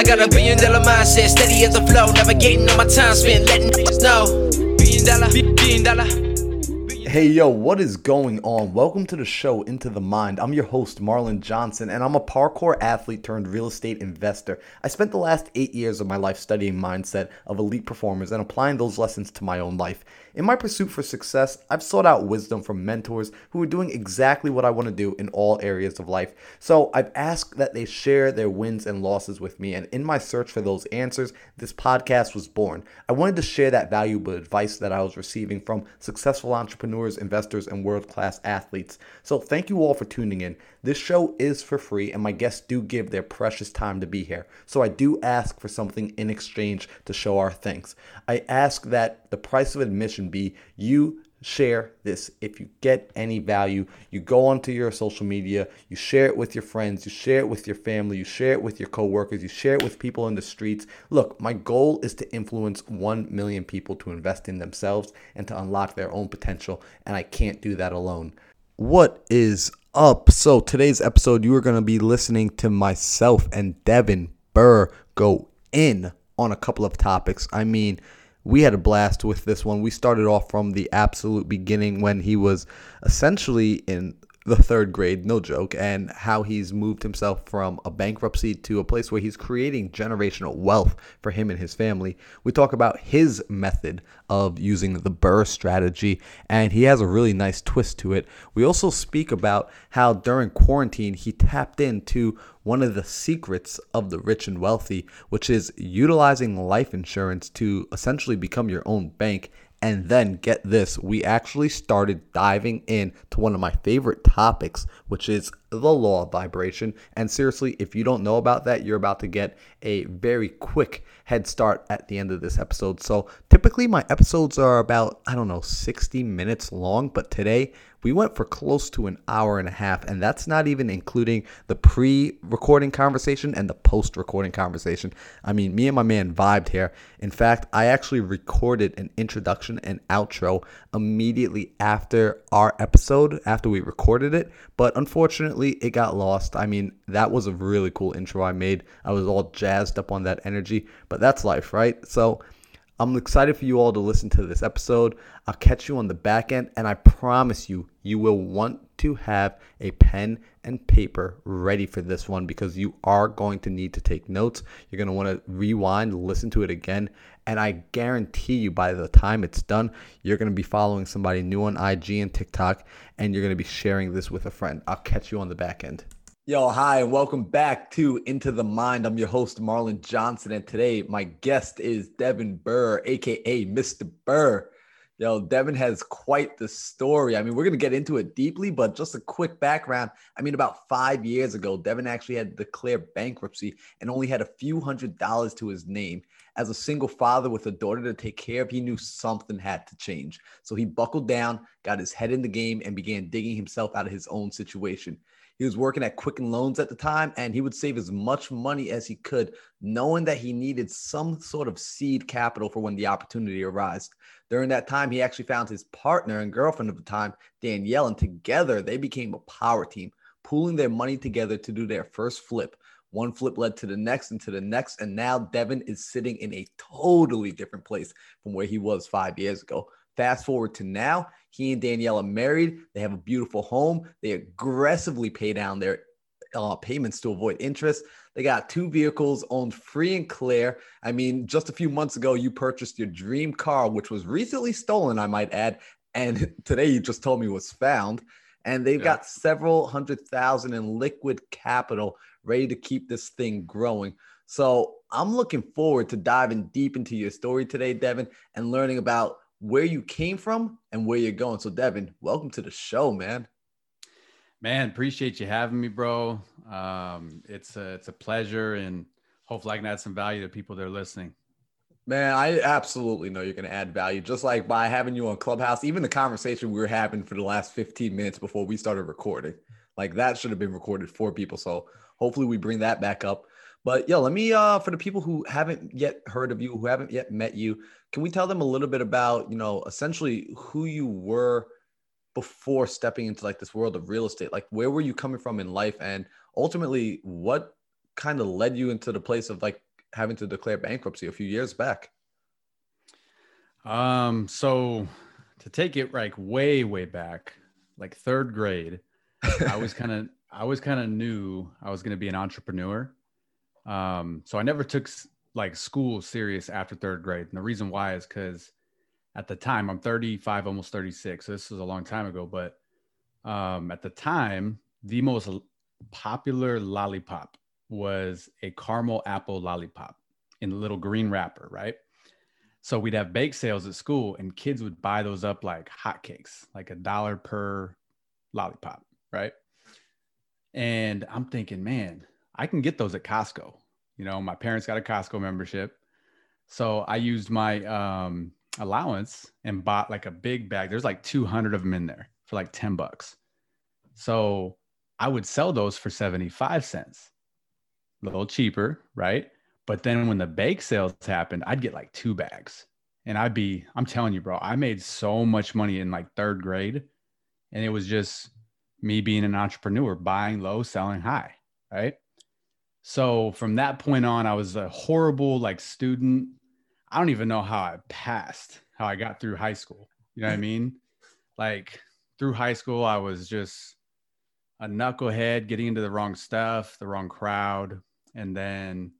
I got a billion dollar mindset, steady as a flow, navigating on my time spent, letting niggas know. Billion dollar, billion dollar. Hey yo, what is going on? Welcome to the show Into the Mind. I'm your host, Marlon Johnson, and I'm a parkour athlete turned real estate investor. I spent the last eight years of my life studying mindset of elite performers and applying those lessons to my own life. In my pursuit for success, I've sought out wisdom from mentors who are doing exactly what I want to do in all areas of life. So I've asked that they share their wins and losses with me, and in my search for those answers, this podcast was born. I wanted to share that valuable advice that I was receiving from successful entrepreneurs, investors, and world class athletes. So thank you all for tuning in. This show is for free, and my guests do give their precious time to be here. So I do ask for something in exchange to show our thanks. I ask that the price of admission be you share this. If you get any value, you go onto your social media, you share it with your friends, you share it with your family, you share it with your coworkers, you share it with people in the streets. Look, my goal is to influence 1 million people to invest in themselves and to unlock their own potential, and I can't do that alone. What is up? So, today's episode, you are going to be listening to myself and Devin Burr go in on a couple of topics. I mean, we had a blast with this one. We started off from the absolute beginning when he was essentially in the third grade, no joke, and how he's moved himself from a bankruptcy to a place where he's creating generational wealth for him and his family. We talk about his method of using the Burr strategy, and he has a really nice twist to it. We also speak about how during quarantine he tapped into one of the secrets of the rich and wealthy, which is utilizing life insurance to essentially become your own bank and then get this, we actually started diving in to one of my favorite topics, which is the law of vibration. And seriously, if you don't know about that, you're about to get a very quick head start at the end of this episode. So typically my episodes are about, I don't know, 60 minutes long, but today we went for close to an hour and a half, and that's not even including the pre recording conversation and the post recording conversation. I mean, me and my man vibed here. In fact, I actually recorded an introduction and outro immediately after our episode, after we recorded it, but unfortunately, it got lost. I mean, that was a really cool intro I made. I was all jazzed up on that energy, but that's life, right? So, I'm excited for you all to listen to this episode. I'll catch you on the back end, and I promise you, you will want to have a pen and paper ready for this one because you are going to need to take notes. You're going to want to rewind, listen to it again, and I guarantee you by the time it's done, you're going to be following somebody new on IG and TikTok, and you're going to be sharing this with a friend. I'll catch you on the back end. Yo, hi, and welcome back to Into the Mind. I'm your host, Marlon Johnson, and today my guest is Devin Burr, aka Mr. Burr. Yo, Devin has quite the story. I mean, we're going to get into it deeply, but just a quick background. I mean, about five years ago, Devin actually had declared bankruptcy and only had a few hundred dollars to his name. As a single father with a daughter to take care of, he knew something had to change. So he buckled down, got his head in the game, and began digging himself out of his own situation. He was working at Quicken Loans at the time, and he would save as much money as he could, knowing that he needed some sort of seed capital for when the opportunity arose. During that time, he actually found his partner and girlfriend of the time, Danielle, and together they became a power team, pooling their money together to do their first flip. One flip led to the next and to the next, and now Devin is sitting in a totally different place from where he was five years ago. Fast forward to now, he and Danielle are married. They have a beautiful home. They aggressively pay down their uh, payments to avoid interest. They got two vehicles owned free and clear. I mean, just a few months ago, you purchased your dream car, which was recently stolen, I might add. And today you just told me was found. And they've yeah. got several hundred thousand in liquid capital ready to keep this thing growing. So I'm looking forward to diving deep into your story today, Devin, and learning about where you came from and where you're going. So, Devin, welcome to the show, man. Man, appreciate you having me, bro. Um, it's a it's a pleasure, and hopefully, I can add some value to people that are listening. Man, I absolutely know you're going to add value, just like by having you on Clubhouse. Even the conversation we were having for the last 15 minutes before we started recording, like that should have been recorded for people. So hopefully, we bring that back up. But yeah, let me uh for the people who haven't yet heard of you, who haven't yet met you, can we tell them a little bit about, you know, essentially who you were before stepping into like this world of real estate? Like where were you coming from in life and ultimately what kind of led you into the place of like having to declare bankruptcy a few years back? Um, so to take it like way, way back, like third grade, I was kind of I was kind of knew I was going to be an entrepreneur. Um, so I never took like school serious after third grade. And the reason why is because at the time I'm 35, almost 36. So this was a long time ago, but um, at the time, the most popular lollipop was a caramel apple lollipop in a little green wrapper, right? So we'd have bake sales at school and kids would buy those up like hotcakes, like a dollar per lollipop, right? And I'm thinking, man, I can get those at Costco. You know, my parents got a Costco membership. So I used my um, allowance and bought like a big bag. There's like 200 of them in there for like 10 bucks. So I would sell those for 75 cents, a little cheaper, right? But then when the bake sales happened, I'd get like two bags. And I'd be, I'm telling you, bro, I made so much money in like third grade. And it was just me being an entrepreneur, buying low, selling high, right? So from that point on, I was a horrible like student. I don't even know how I passed, how I got through high school. You know what I mean? Like through high school, I was just a knucklehead getting into the wrong stuff, the wrong crowd, and then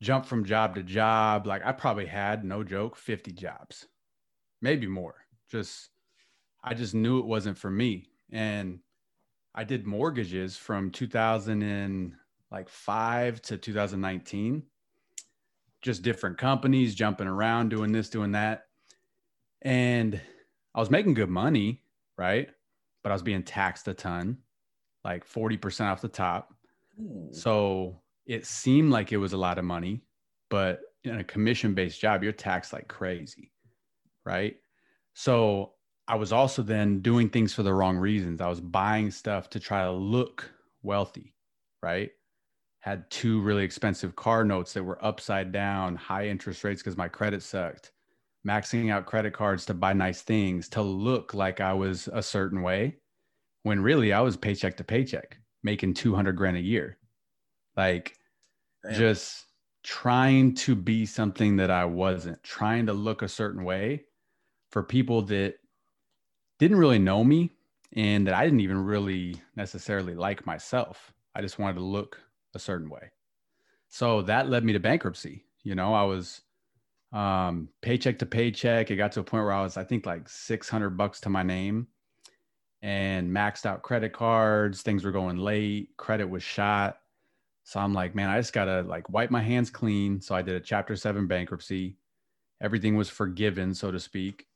jump from job to job. Like I probably had no joke, 50 jobs, maybe more. Just, I just knew it wasn't for me. And I did mortgages from 2005 to 2019, just different companies, jumping around, doing this, doing that. And I was making good money, right? But I was being taxed a ton, like 40% off the top. Ooh. So it seemed like it was a lot of money, but in a commission based job, you're taxed like crazy, right? So I was also then doing things for the wrong reasons. I was buying stuff to try to look wealthy, right? Had two really expensive car notes that were upside down, high interest rates because my credit sucked, maxing out credit cards to buy nice things to look like I was a certain way when really I was paycheck to paycheck, making 200 grand a year. Like Damn. just trying to be something that I wasn't, trying to look a certain way for people that didn't really know me and that I didn't even really necessarily like myself. I just wanted to look a certain way. So that led me to bankruptcy. You know, I was um, paycheck to paycheck. It got to a point where I was, I think, like 600 bucks to my name and maxed out credit cards. Things were going late. Credit was shot. So I'm like, man, I just got to like wipe my hands clean. So I did a chapter seven bankruptcy. Everything was forgiven, so to speak.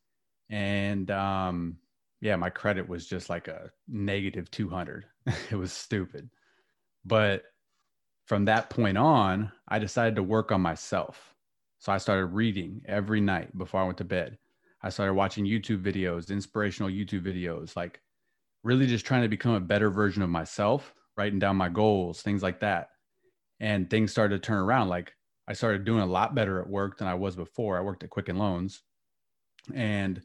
And um, yeah, my credit was just like a negative 200. it was stupid. But from that point on, I decided to work on myself. So I started reading every night before I went to bed. I started watching YouTube videos, inspirational YouTube videos, like really just trying to become a better version of myself, writing down my goals, things like that. And things started to turn around. Like I started doing a lot better at work than I was before. I worked at Quicken Loans. And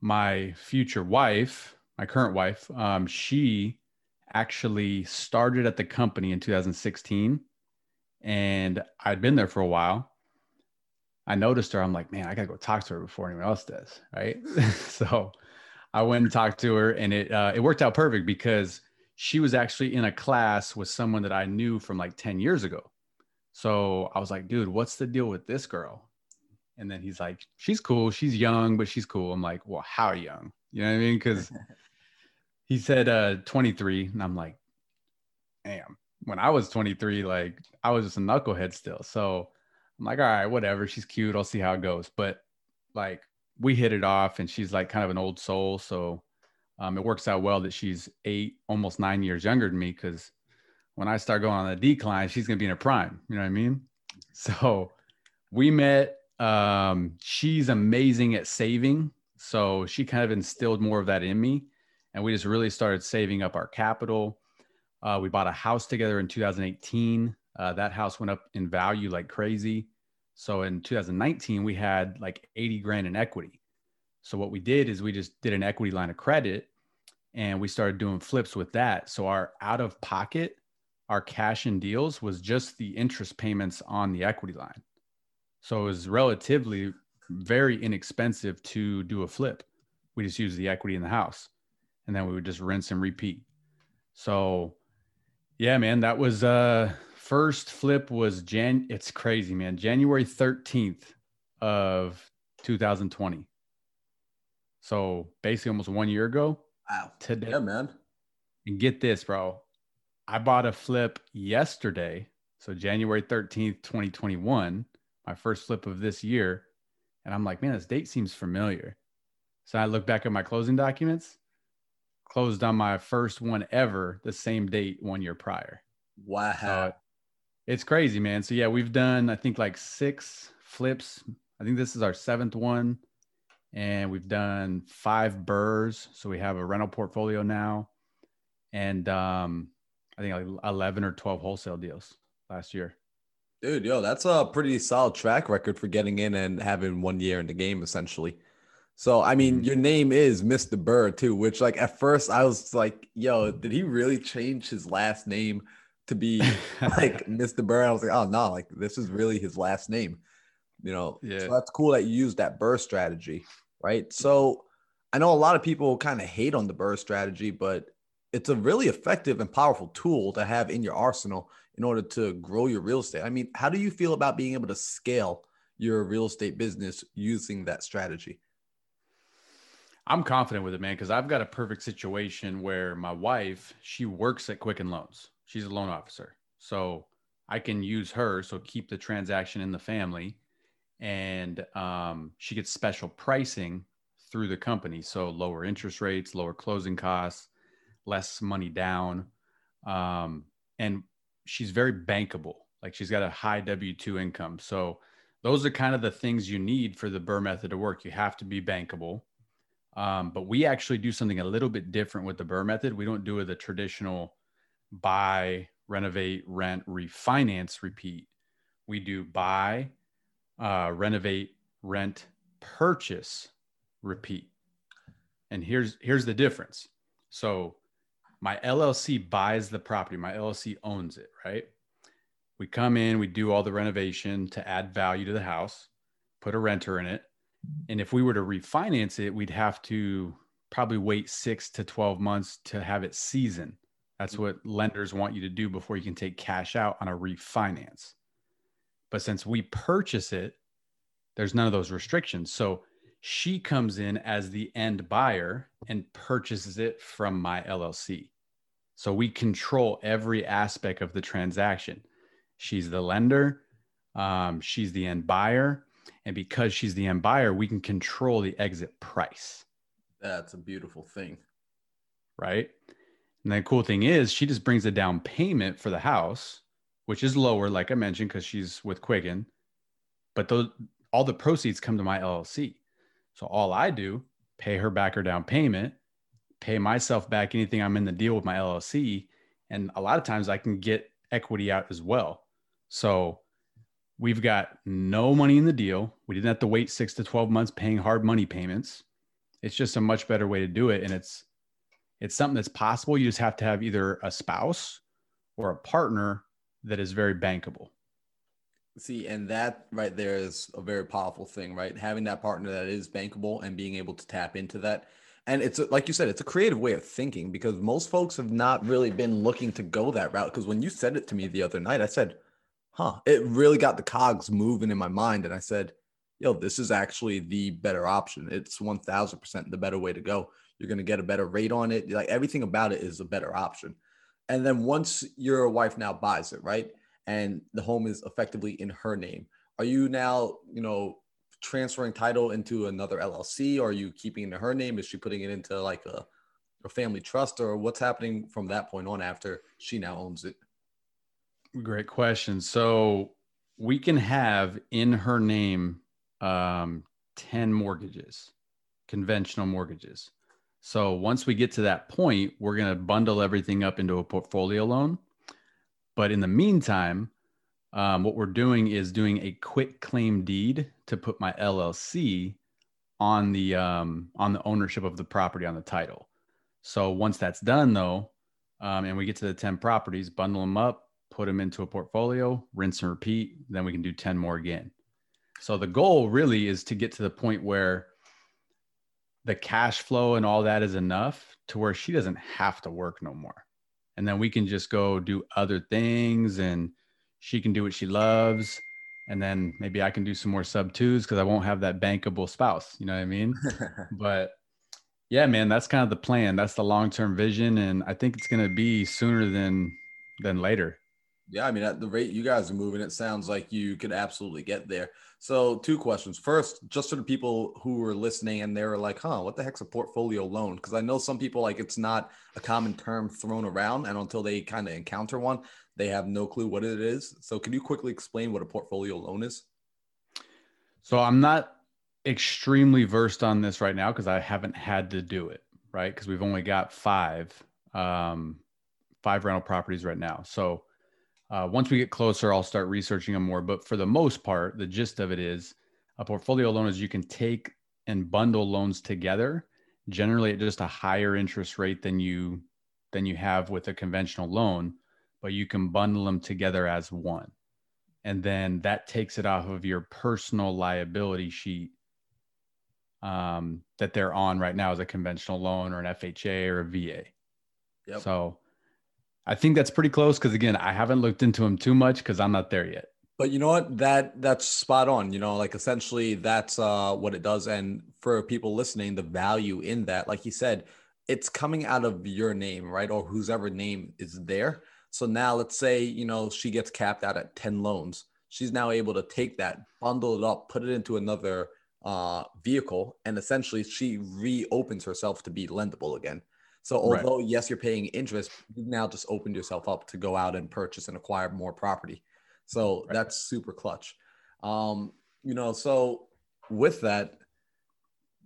my future wife, my current wife, um, she actually started at the company in 2016 and I'd been there for a while. I noticed her. I'm like, man, I gotta go talk to her before anyone else does, right? so I went and talked to her, and it uh, it worked out perfect because she was actually in a class with someone that I knew from like 10 years ago. So I was like, dude, what's the deal with this girl? And then he's like, she's cool. She's young, but she's cool. I'm like, well, how young? You know what I mean? Because he said uh, 23. And I'm like, damn. When I was 23, like I was just a knucklehead still. So I'm like, all right, whatever. She's cute. I'll see how it goes. But like we hit it off and she's like kind of an old soul. So um, it works out well that she's eight, almost nine years younger than me. Cause when I start going on the decline, she's going to be in her prime. You know what I mean? So we met um, she's amazing at saving. So she kind of instilled more of that in me. And we just really started saving up our capital. Uh, we bought a house together in 2018. Uh, that house went up in value like crazy. So in 2019, we had like 80 grand in equity. So what we did is we just did an equity line of credit and we started doing flips with that. So our out of pocket our cash in deals was just the interest payments on the equity line. So it was relatively very inexpensive to do a flip. We just used the equity in the house and then we would just rinse and repeat. So yeah, man, that was uh first flip was Jan it's crazy, man. January 13th of 2020. So basically almost one year ago. Wow. Today. Yeah, man. And get this, bro. I bought a flip yesterday. So January 13th, 2021, my first flip of this year. And I'm like, man, this date seems familiar. So I look back at my closing documents, closed on my first one ever, the same date one year prior. Wow. So it's crazy, man. So yeah, we've done, I think like six flips. I think this is our seventh one. And we've done five burrs. So we have a rental portfolio now. And um, I think like 11 or 12 wholesale deals last year. Dude, yo, that's a pretty solid track record for getting in and having one year in the game, essentially. So, I mean, Mhm. your name is Mr. Burr, too, which, like, at first I was like, yo, did he really change his last name to be like Mr. Burr? I was like, oh, no, like, this is really his last name, you know? Yeah. So, that's cool that you use that Burr strategy, right? So, I know a lot of people kind of hate on the Burr strategy, but it's a really effective and powerful tool to have in your arsenal in order to grow your real estate. I mean, how do you feel about being able to scale your real estate business using that strategy? I'm confident with it, man, because I've got a perfect situation where my wife, she works at Quicken Loans. She's a loan officer. So I can use her. So keep the transaction in the family. And um, she gets special pricing through the company. So lower interest rates, lower closing costs, less money down. Um, and she's very bankable. Like she's got a high W 2 income. So those are kind of the things you need for the Burr method to work. You have to be bankable. Um, but we actually do something a little bit different with the Burr method. We don't do the traditional buy, renovate, rent, refinance, repeat. We do buy, uh, renovate, rent, purchase, repeat. And here's here's the difference. So my LLC buys the property. My LLC owns it, right? We come in, we do all the renovation to add value to the house, put a renter in it. And if we were to refinance it, we'd have to probably wait six to 12 months to have it season. That's what lenders want you to do before you can take cash out on a refinance. But since we purchase it, there's none of those restrictions. So she comes in as the end buyer and purchases it from my LLC. So we control every aspect of the transaction. She's the lender, um, she's the end buyer. And because she's the end buyer, we can control the exit price, That's a beautiful thing. right? And the cool thing is, she just brings a down payment for the house, which is lower, like I mentioned, because she's with Quicken. But those all the proceeds come to my LLC. So all I do, pay her back her down payment, pay myself back anything I'm in the deal with my LLC. And a lot of times I can get equity out as well. So we've got no money in the deal. We didn't have to wait six to 12 months paying hard money payments. It's just a much better way to do it. And it's it's something that's possible. You just have to have either a spouse or a partner that is very bankable. See, and that right there is a very powerful thing, right? Having that partner that is bankable and being able to tap into that. And it's like you said, it's a creative way of thinking because most folks have not really been looking to go that route. Because when you said it to me the other night, I said, huh, it really got the cogs moving in my mind. And I said, yo, this is actually the better option. It's 1000% the better way to go. You're going to get a better rate on it. Like everything about it is a better option. And then once your wife now buys it, right? And the home is effectively in her name. Are you now, you know, transferring title into another LLC or are you keeping it in her name? Is she putting it into like a, a family trust or what's happening from that point on after she now owns it? Great question. So we can have in her name um, 10 mortgages, conventional mortgages. So once we get to that point, we're going to bundle everything up into a portfolio loan. But in the meantime, um, what we're doing is doing a quitclaim deed to put my LLC on the um, on the ownership of the property on the title. So once that's done, though, um, and we get to the 10 properties, bundle them up, put them into a portfolio, rinse and repeat. Then we can do 10 more again. So the goal really is to get to the point where the cash flow and all that is enough to where she doesn't have to work no more. And then we can just go do other things and she can do what she loves. And then maybe I can do some more sub twos because I won't have that bankable spouse. You know what I mean? but yeah, man, that's kind of the plan. That's the long term vision. And I think it's going to be sooner than than later. Yeah, I mean, at the rate you guys are moving, it sounds like you could absolutely get there. So, two questions. First, just for the people who are listening and they're like, huh, what the heck's a portfolio loan? Because I know some people like it's not a common term thrown around. And until they kind of encounter one, they have no clue what it is. So, can you quickly explain what a portfolio loan is? So, I'm not extremely versed on this right now because I haven't had to do it, right? Because we've only got five, um, five rental properties right now. So, uh, once we get closer, I'll start researching them more. But for the most part, the gist of it is a portfolio loan is you can take and bundle loans together, generally at just a higher interest rate than you than you have with a conventional loan, but you can bundle them together as one. And then that takes it off of your personal liability sheet um, that they're on right now as a conventional loan or an FHA or a VA. Yep. So I think that's pretty close because again, I haven't looked into them too much because I'm not there yet. But you know what? That that's spot on. You know, like essentially that's uh, what it does. And for people listening, the value in that, like you said, it's coming out of your name, right? Or whose ever name is there. So now let's say, you know, she gets capped out at 10 loans. She's now able to take that, bundle it up, put it into another uh, vehicle, and essentially she reopens herself to be lendable again. So although right. yes, you're paying interest, you've now just opened yourself up to go out and purchase and acquire more property. So right. that's super clutch. Um, you know, so with that,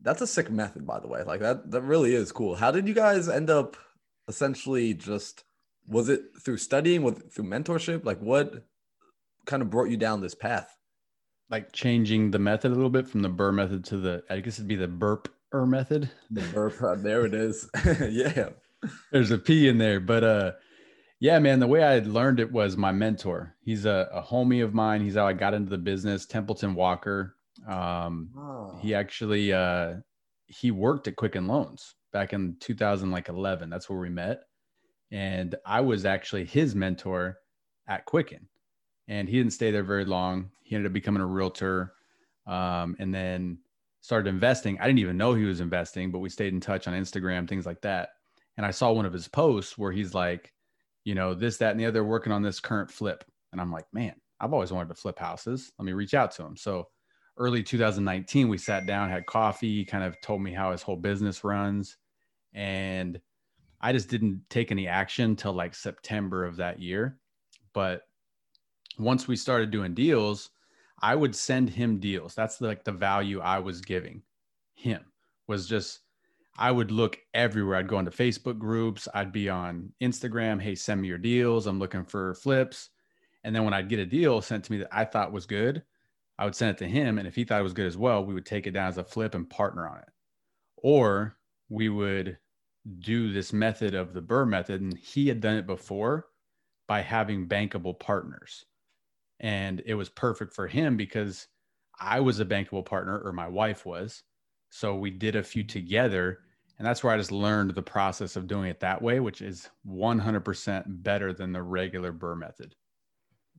that's a sick method, by the way. Like that, that really is cool. How did you guys end up essentially just was it through studying with through mentorship? Like what kind of brought you down this path? Like changing the method a little bit from the BRRRR method to the I guess it'd be the burp er method. The burp, there it is. yeah. There's a P in there. But uh yeah, man, the way I learned it was my mentor. He's a, a homie of mine. He's how I got into the business, Templeton Walker. Um oh. he actually uh he worked at Quicken Loans back in 2011. That's where we met. And I was actually his mentor at Quicken. And he didn't stay there very long. He ended up becoming a realtor. Um, and then started investing. I didn't even know he was investing, but we stayed in touch on Instagram, things like that. And I saw one of his posts where he's like, you know, this, that, and the other, working on this current flip. And I'm like, man, I've always wanted to flip houses. Let me reach out to him. So early 2019, we sat down, had coffee, kind of told me how his whole business runs. And I just didn't take any action till like September of that year. But once we started doing deals, I would send him deals. That's like the value I was giving him was just I would look everywhere. I'd go into Facebook groups, I'd be on Instagram, hey, send me your deals. I'm looking for flips. And then when I'd get a deal sent to me that I thought was good, I would send it to him. And if he thought it was good as well, we would take it down as a flip and partner on it. Or we would do this method of the Burr method. And he had done it before by having bankable partners and it was perfect for him because I was a bankable partner or my wife was. So we did a few together and that's where I just learned the process of doing it that way, which is 100% better than the regular Burr method.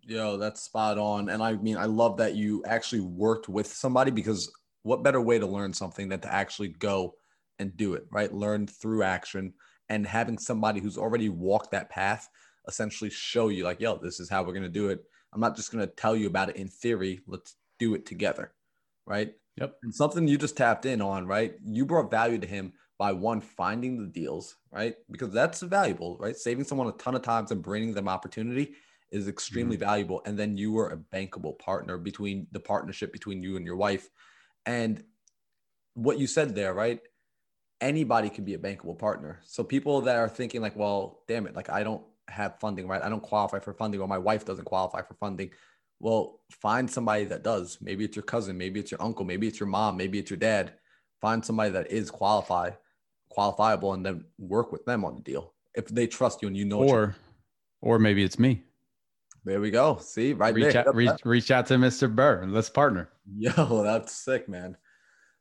Yo, that's spot on. And I mean, I love that you actually worked with somebody because what better way to learn something than to actually go and do it, right? Learn through action and having somebody who's already walked that path essentially show you, like, yo, this is how we're going to do it. I'm not just going to tell you about it in theory. Let's do it together. Right. Yep. And something you just tapped in on, right? You brought value to him by one, finding the deals, right? Because that's valuable, right? Saving someone a ton of times and bringing them opportunity is extremely mm-hmm. valuable. And then you were a bankable partner between the partnership between you and your wife. And what you said there, right? Anybody can be a bankable partner. So people that are thinking like, well, damn it, like I don't have funding, right? I don't qualify for funding, or my wife doesn't qualify for funding. Well, find somebody that does. Maybe it's your cousin, maybe it's your uncle, maybe it's your mom, maybe it's your dad. Find somebody that is qualified, qualifiable, and then work with them on the deal. if they trust you and you know. Or, or maybe it's me. there we go. See right Reach there. out, reach, reach out to Mr. Burr and let's partner. Yo, that's sick, man.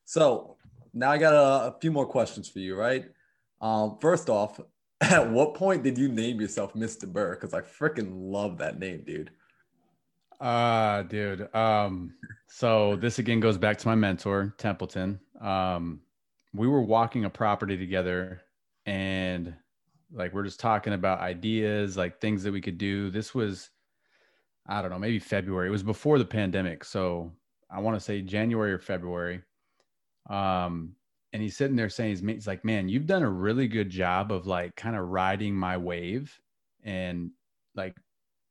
So now I got a, a few more questions for you, right? Um, first off, at what point did you name yourself Mr. Burr? Because I freaking love that name, dude. Uh, dude. Um, so this again goes back to my mentor, Templeton. Um, we were walking a property together and like we're just talking about ideas, like things that we could do. This was, I don't know, maybe February. It was before the pandemic. So I want to say January or February. Um, and he's sitting there saying, he's, like, man, you've done a really good job of like kind of riding my wave and like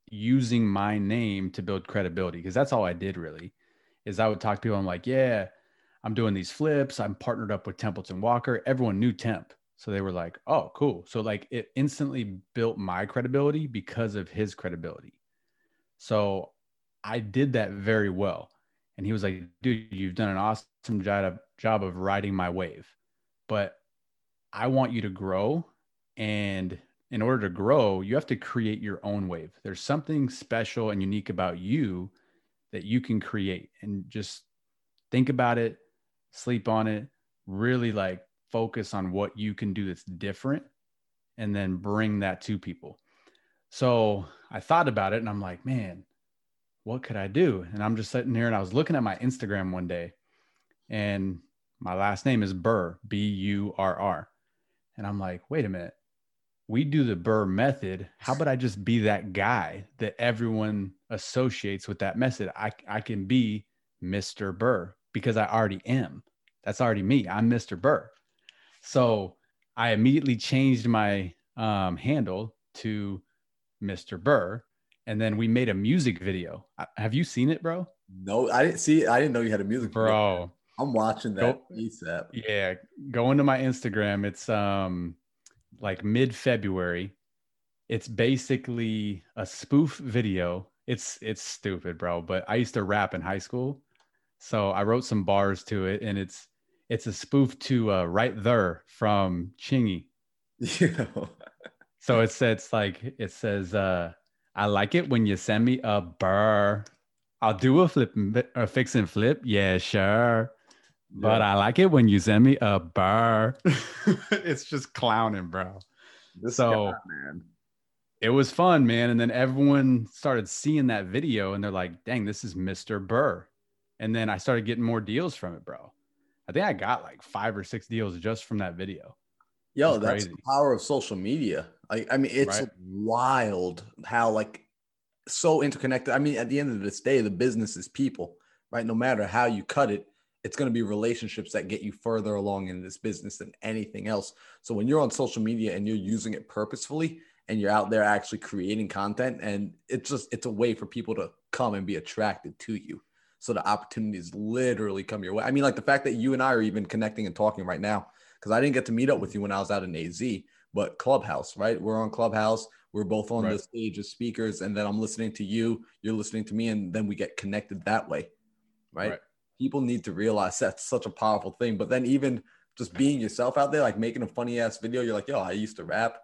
using my name to build credibility. Because that's all I did really is I would talk to people I'm like yeah I'm doing these flips I'm partnered up with Templeton Walker. Everyone knew Temp so they were like oh cool. So like it instantly built my credibility because of his credibility. So I did that very well and he was like dude you've done an awesome job job of riding my wave but I want you to grow and in order to grow, you have to create your own wave. There's something special and unique about you that you can create and just think about it, sleep on it, really like focus on what you can do that's different and then bring that to people. So I thought about it and I'm like, man, what could I do? And I'm just sitting here and I was looking at my Instagram one day and my last name is Burr, B U R R. And I'm like, wait a minute we do the Burr method. How about I just be that guy that everyone associates with that method? I, I can be Mr. Burr because I already am. That's already me. I'm Mr. Burr. So I immediately changed my um, handle to Mr. Burr. And then we made a music video. Have you seen it, bro? No, I didn't see. it. I didn't know you had a music video. I'm watching that Go- ASAP. yeah. Go into my Instagram. It's um like mid February. It's basically a spoof video. It's it's stupid, bro. But I used to rap in high school, so I wrote some bars to it, and it's it's a spoof to uh, "Right There" from Chingy. You know, So it says like it says, uh, "I like it when you send me a burr. I'll do a flip, a fix and flip. Yeah, sure." But I like it when you send me a bar. it's just clowning, bro. this so- guy, man. It was fun, man. And then everyone started seeing that video and they're like, dang, this is Mr. Burr. And then I started getting more deals from it, bro. I think I got like five or six deals just from that video. Yo, that's crazy. the power of social media. Like, I mean, it's Right. wild how like so interconnected. I mean, at the end of this day, the business is people, right? No matter how you cut it, it's going to be relationships that get you further along in this business than anything else. So when you're on social media and you're using it purposefully and you're out there actually creating content and it's just it's a way for people to come and be attracted to you. So the opportunities literally come your way. I mean, like the fact that you and I are even connecting and talking right now, because I didn't get to meet up with you when I was out in AZ, but Clubhouse, right? We're on Clubhouse. We're both on the stage as speakers, and then I'm listening to you, you're listening to me, and then we get connected that way, right? Right. People need to realize that's such a powerful thing. But then even just being yourself out there, like making a funny ass video, you're like, yo, I used to rap,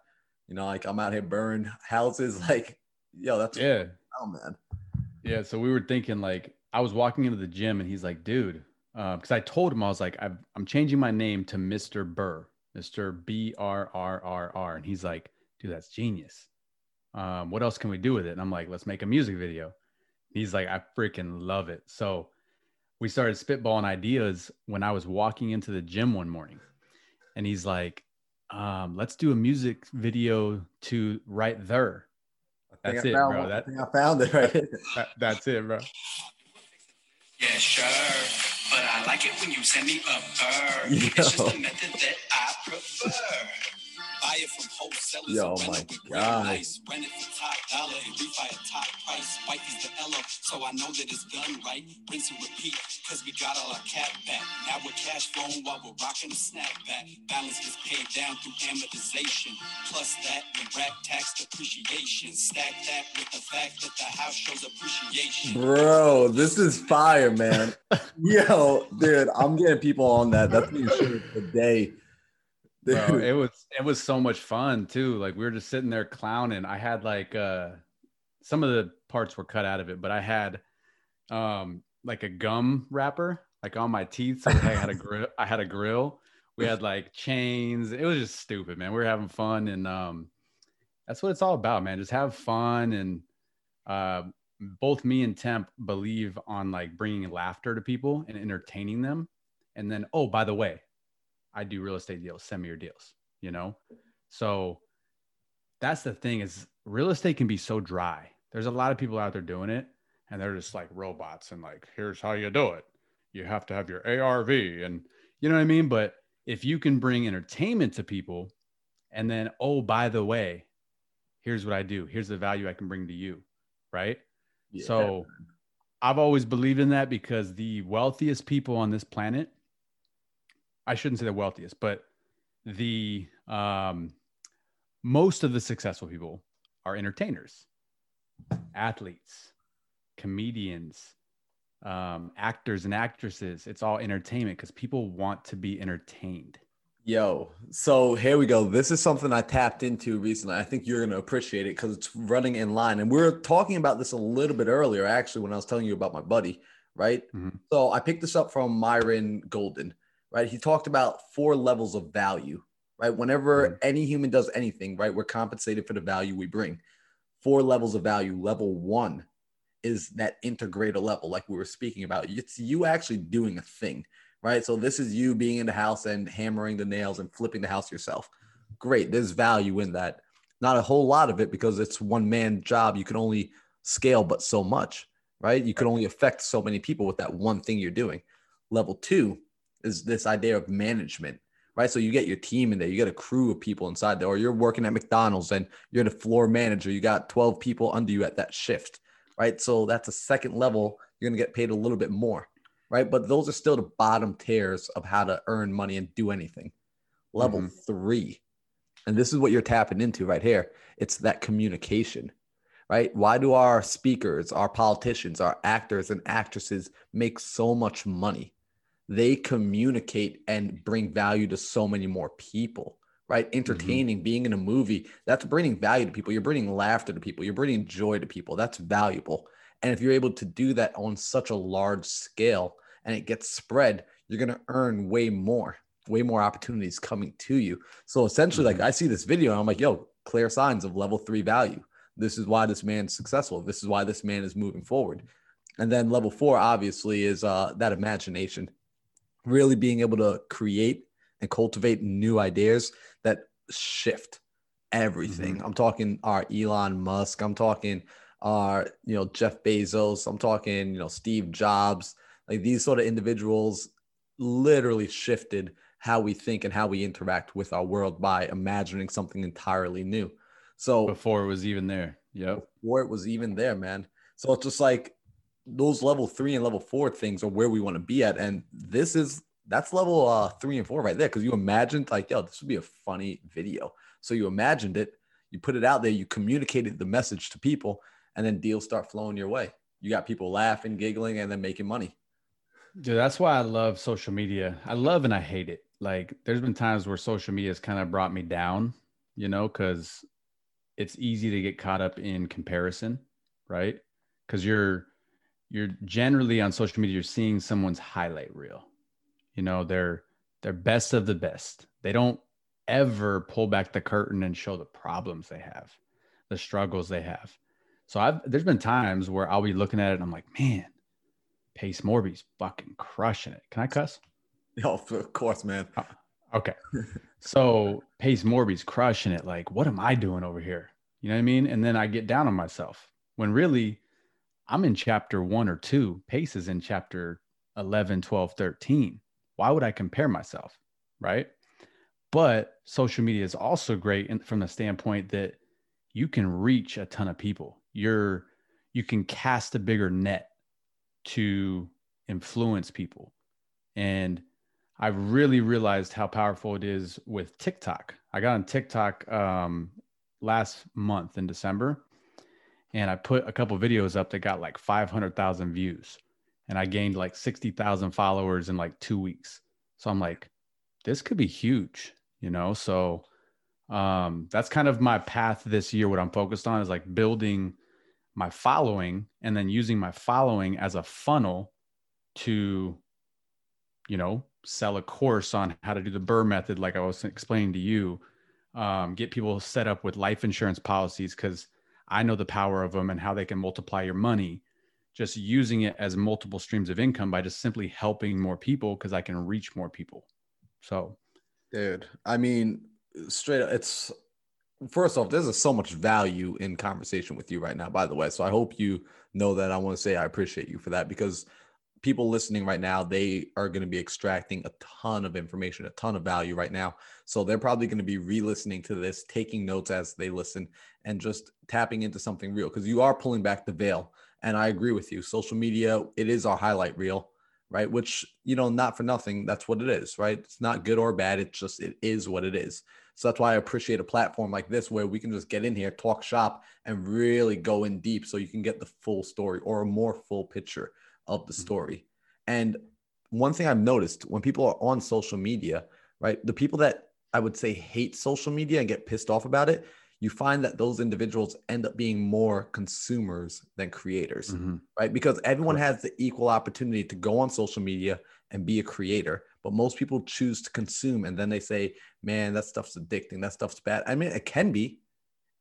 you know, like I'm out here burning houses, like, yo, that's Yeah. oh man. Yeah. So we were thinking like I was walking into the gym and he's like, dude, because I told him I was like, I've, I'm changing my name to Mr. Burr, Mr. B R R R R, and he's like, dude, that's genius. Um, what else can we do with it? And I'm like, let's make a music video. He's like, I freaking love it. So we started spitballing ideas when I was walking into the gym one morning, and he's like, um, let's do a music video to right there. That's I it, bro. one. I think I found it right. That, that's it, bro. Yeah, sure. But I like it when you send me a bird. It's just Yo. the method that I prefer. Buy it from wholesalers. Yo, and rent my it with real God. ice. Rent it for top dollar and refi at top price. Wifey's the Ella, so I know that it's done right. Rinse and repeat, cause we got all our cap back. Now we're cash flowing while we're rocking the snapback. Balance is paid down through amortization. Plus that with rap tax depreciation. Stack that with the fact that the house shows appreciation. Bro, this is fire, man. Yo, dude, I'm getting people on that. That's the insurance today. Bro, it was it was so much fun too. Like we were just sitting there clowning. I had like uh some of the parts were cut out of it, but I had um like a gum wrapper like on my teeth. So I had a grill. I had a grill. We had like chains. It was just stupid, man. We were having fun, and um, that's what it's all about, man. Just have fun, and uh, both me and Temp believe on like bringing laughter to people and entertaining them. And then, oh, by the way, I do real estate deals, send me your deals. You know, so that's the thing is real estate can be so dry. There's a lot of people out there doing it, and they're just like robots and like, here's how you do it. You have to have your ARV, and you know what I mean. But if you can bring entertainment to people, and then, oh, by the way, here's what I do. Here's the value I can bring to you, right? Yeah. So I've always believed in that because the wealthiest people on this planet, I shouldn't say the wealthiest, but the um, most of the successful people are entertainers, athletes, comedians, um, actors and actresses. It's all entertainment because people want to be entertained. Yo, so here we go. This is something I tapped into recently. I think you're going to appreciate it because it's running in line. And we are talking about this a little bit earlier, actually, when I was telling you about my buddy, right? Mhm. So I picked this up from Myron Golden, right? He talked about four levels of value, right? Whenever mm-hmm. any human does anything, right, we're compensated for the value we bring. Four levels of value. Level one is that integrator level, like we were speaking about. It's you actually doing a thing right? So this is you being in the house and hammering the nails and flipping the house yourself. Great. There's value in that. Not a whole lot of it because it's one man job. You can only scale but so much, right? You can only affect so many people with that one thing you're doing. Level two is this idea of management, right? So you get your team in there, you get a crew of people inside there, or you're working at McDonald's and you're the floor manager. You got 12 people under you at that shift, right? So that's a second level. You're going to get paid a little bit more right? But those are still the bottom tiers of how to earn money and do anything. Level Mhm. three, and this is what you're tapping into right here. It's that communication, right? Why do our speakers, our politicians, our actors and actresses make so much money? They communicate and bring value to so many more people, right? Entertaining, being in a movie, that's bringing value to people. You're bringing laughter to people. You're bringing joy to people. That's valuable. And if you're able to do that on such a large scale and it gets spread, you're going to earn way more, way more opportunities coming to you. So essentially, like I see this video and I'm like, yo, clear signs of level three value. This is why this man's successful. This is why this man is moving forward. And then level four, obviously, is uh, that imagination, really being able to create and cultivate new ideas that shift everything. Mm-hmm. I'm talking our Elon Musk. I'm talking our, you know, Jeff Bezos. I'm talking, you know, Steve Jobs. Like these sort of individuals literally shifted how we think and how we interact with our world by imagining something entirely new. So Before it was even there. Yep. before it was even there, man. So it's just like those level three and level four things are where we want to be at. And this is that's level uh three and four right there. Cause you imagined like, yo, this would be a funny video. So you imagined it, you put it out there, you communicated the message to people, and then deals start flowing your way. You got people laughing, giggling, and then making money. Dude, that's why I love social media. I love and I hate it. Like, there's been times where social media has kind of brought me down, you know, because it's easy to get caught up in comparison, right? Because you're you're generally on social media, you're seeing someone's highlight reel. You know, they're they're best of the best. They don't ever pull back the curtain and show the problems they have, the struggles they have. So I've there's been times where I'll be looking at it and I'm like, man, Pace Morby's fucking crushing it. Can I cuss? Oh, of course, man. Oh, okay. so Pace Morby's crushing it. Like, what am I doing over here? You know what I mean? And then I get down on myself when really I'm in chapter one or two. Pace is in chapter 11, 12, 13. Why would I compare myself? Right. But social media is also great in, from the standpoint that you can reach a ton of people. You're, you can cast a bigger net to influence people. And I've really realized how powerful it is with TikTok. I got on TikTok um, last month in December, and I put a couple videos up that got like 500,000 views, and I gained like 60,000 followers in like two weeks. So I'm like, this could be huge. you know? So um, that's kind of my path this year. What I'm focused on is like building my following and then using my following as a funnel to, you know, sell a course on how to do the burr method, like I was explaining to you, um, get people set up with life insurance policies because I know the power of them and how they can multiply your money. Just using it as multiple streams of income by just simply helping more people because I can reach more people. So, dude, I mean, straight up, it's first off, there's so much value in conversation with you right now, by the way. So I hope you know that I want to say I appreciate you for that because people listening right now, they are going to be extracting a ton of information, a ton of value right now. So they're probably going to be re listening to this, taking notes as they listen, and just tapping into something real because you are pulling back the veil. And I agree with you. Social media, it is our highlight reel, right? Which, you know, not for nothing, that's what it is, right? It's not good or bad. It's just, it is what it is. So that's why I appreciate a platform like this where we can just get in here, talk shop, and really go in deep so you can get the full story or a more full picture of the story. And one thing I've noticed when people are on social media, right? The people that I would say hate social media and get pissed off about it, you find that those individuals end up being more consumers than creators, mm-hmm. right? Because everyone has the equal opportunity to go on social media and be a creator, but most people choose to consume and then they say, man, that stuff's addicting, that stuff's bad. I mean, it can be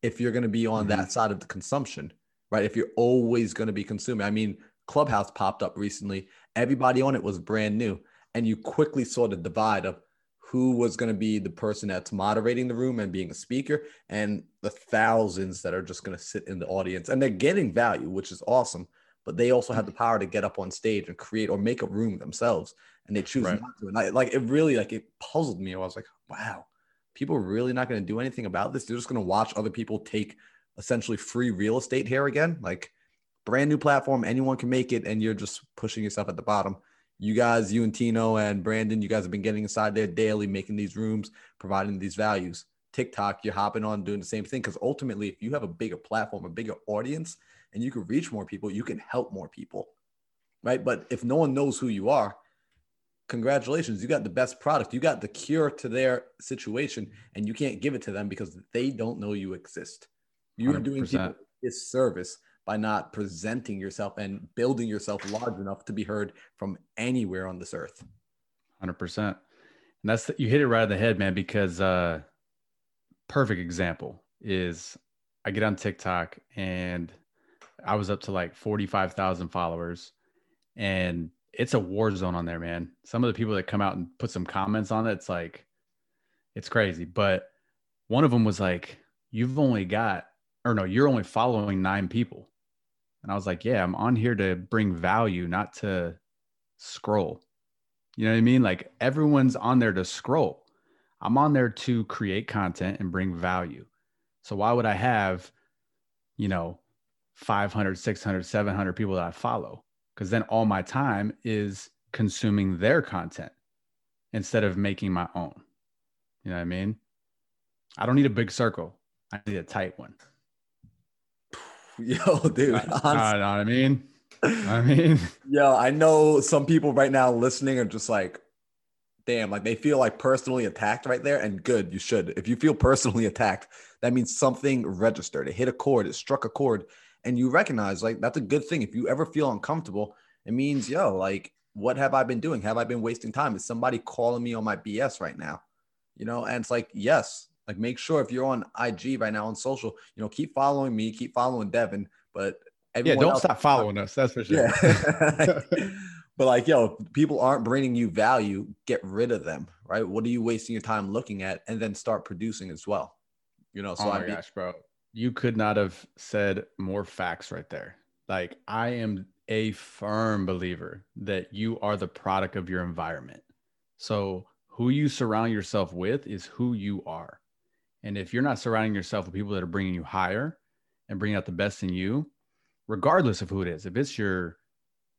if you're going to be on mm-hmm. that side of the consumption, right? If you're always going to be consuming. I mean, Clubhouse popped up recently. Everybody on it was brand new. And you quickly saw the divide of who was going to be the person that's moderating the room and being a speaker, and the thousands that are just going to sit in the audience. And they're getting value, which is awesome. But they also have the power to get up on stage and create or make a room themselves. And they choose right. not to. And I, like it really like it puzzled me. I was like, wow, people are really not going to do anything about this. They're just going to watch other people take essentially free real estate here again. Like brand new platform. Anyone can make it, and you're just pushing yourself at the bottom. You guys, you and Tino and Brandon, you guys have been getting inside there daily, making these rooms, providing these values. TikTok, you're hopping on doing the same thing because ultimately, if you have a bigger platform, a bigger audience, and you can reach more people, you can help more people, right? But if no one knows who you are, congratulations, you got the best product. You got the cure to their situation, and you can't give it to them because they don't know you exist. You're 100%. doing people this service by not presenting yourself and building yourself large enough to be heard from anywhere on this earth. 100%. And that's the, you hit it right on the head, man, because uh perfect example is I get on TikTok and I was up to like 45,000 followers and it's a war zone on there, man. Some of the people that come out and put some comments on it, it's like it's crazy. But one of them was like, You've only got, or no, you're only following nine people. And I was like, yeah, I'm on here to bring value, not to scroll. You know what I mean? Like everyone's on there to scroll. I'm on there to create content and bring value. So why would I have, you know, 500, 600, 700 people that I follow? Because then all my time is consuming their content instead of making my own. You know what I mean? I don't need a big circle. I need a tight one. Yo, dude. I, know what I mean? I mean, yo, I know some people right now listening are just like, damn, like they feel like personally attacked right there. And good, you should. If you feel personally attacked, that means something registered. It hit a chord, it struck a chord, and you recognize like that's a good thing. If you ever feel uncomfortable, it means, yo, like, what have I been doing? Have I been wasting time? Is somebody calling me on my BS right now? You know, and it's like, yes, like make sure if you're on IG right now on social, you know, keep following me, keep following Devin, but yeah, don't stop following us. That's for sure. Yeah. but like, yo, people aren't bringing you value. Get rid of them, right? What are you wasting your time looking at, and then start producing as well. You know. So oh my I gosh, bro, you could not have said more facts right there. Like, I am a firm believer that you are the product of your environment. So who you surround yourself with is who you are. And if you're not surrounding yourself with people that are bringing you higher and bringing out the best in you, regardless of who it is, if it's your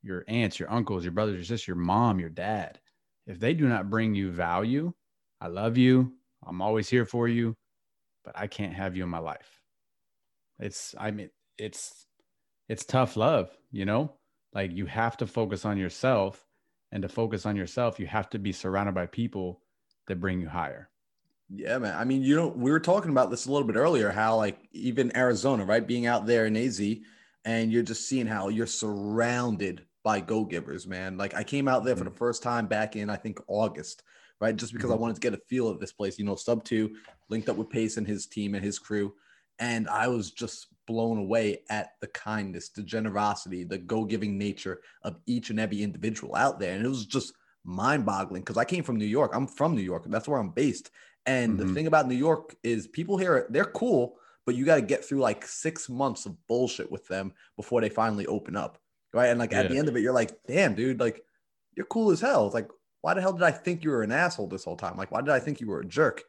your aunts, your uncles, your brothers, your sister, your mom, your dad, if they do not bring you value, I love you, I'm always here for you, but I can't have you in my life. It's I mean it's it's tough love, you know? Like you have to focus on yourself and to focus on yourself, you have to be surrounded by people that bring you higher. Yeah, man. I mean, you know, we were talking about this a little bit earlier, how like even Arizona, right? Being out there in AZ and you're just seeing how you're surrounded by go givers, man. Like I came out there for mm-hmm. the first time back in, I think, August, right? Just because I mm-hmm. wanted to get a feel of this place, you know, sub two, linked up with Pace and his team and his crew. And I was just blown away at the kindness, the generosity, the go giving nature of each and every individual out there. And it was just mind boggling because I came from New York. I'm from New York. That's where I'm based. And the Mhm. thing about New York is people here, they're cool, but you got to get through like six months of bullshit with them before they finally open up. Right. And like at the end of it, you're like, damn, dude, like you're cool as hell. It's like, why the hell did I think you were an asshole this whole time? Like, why did I think you were a jerk?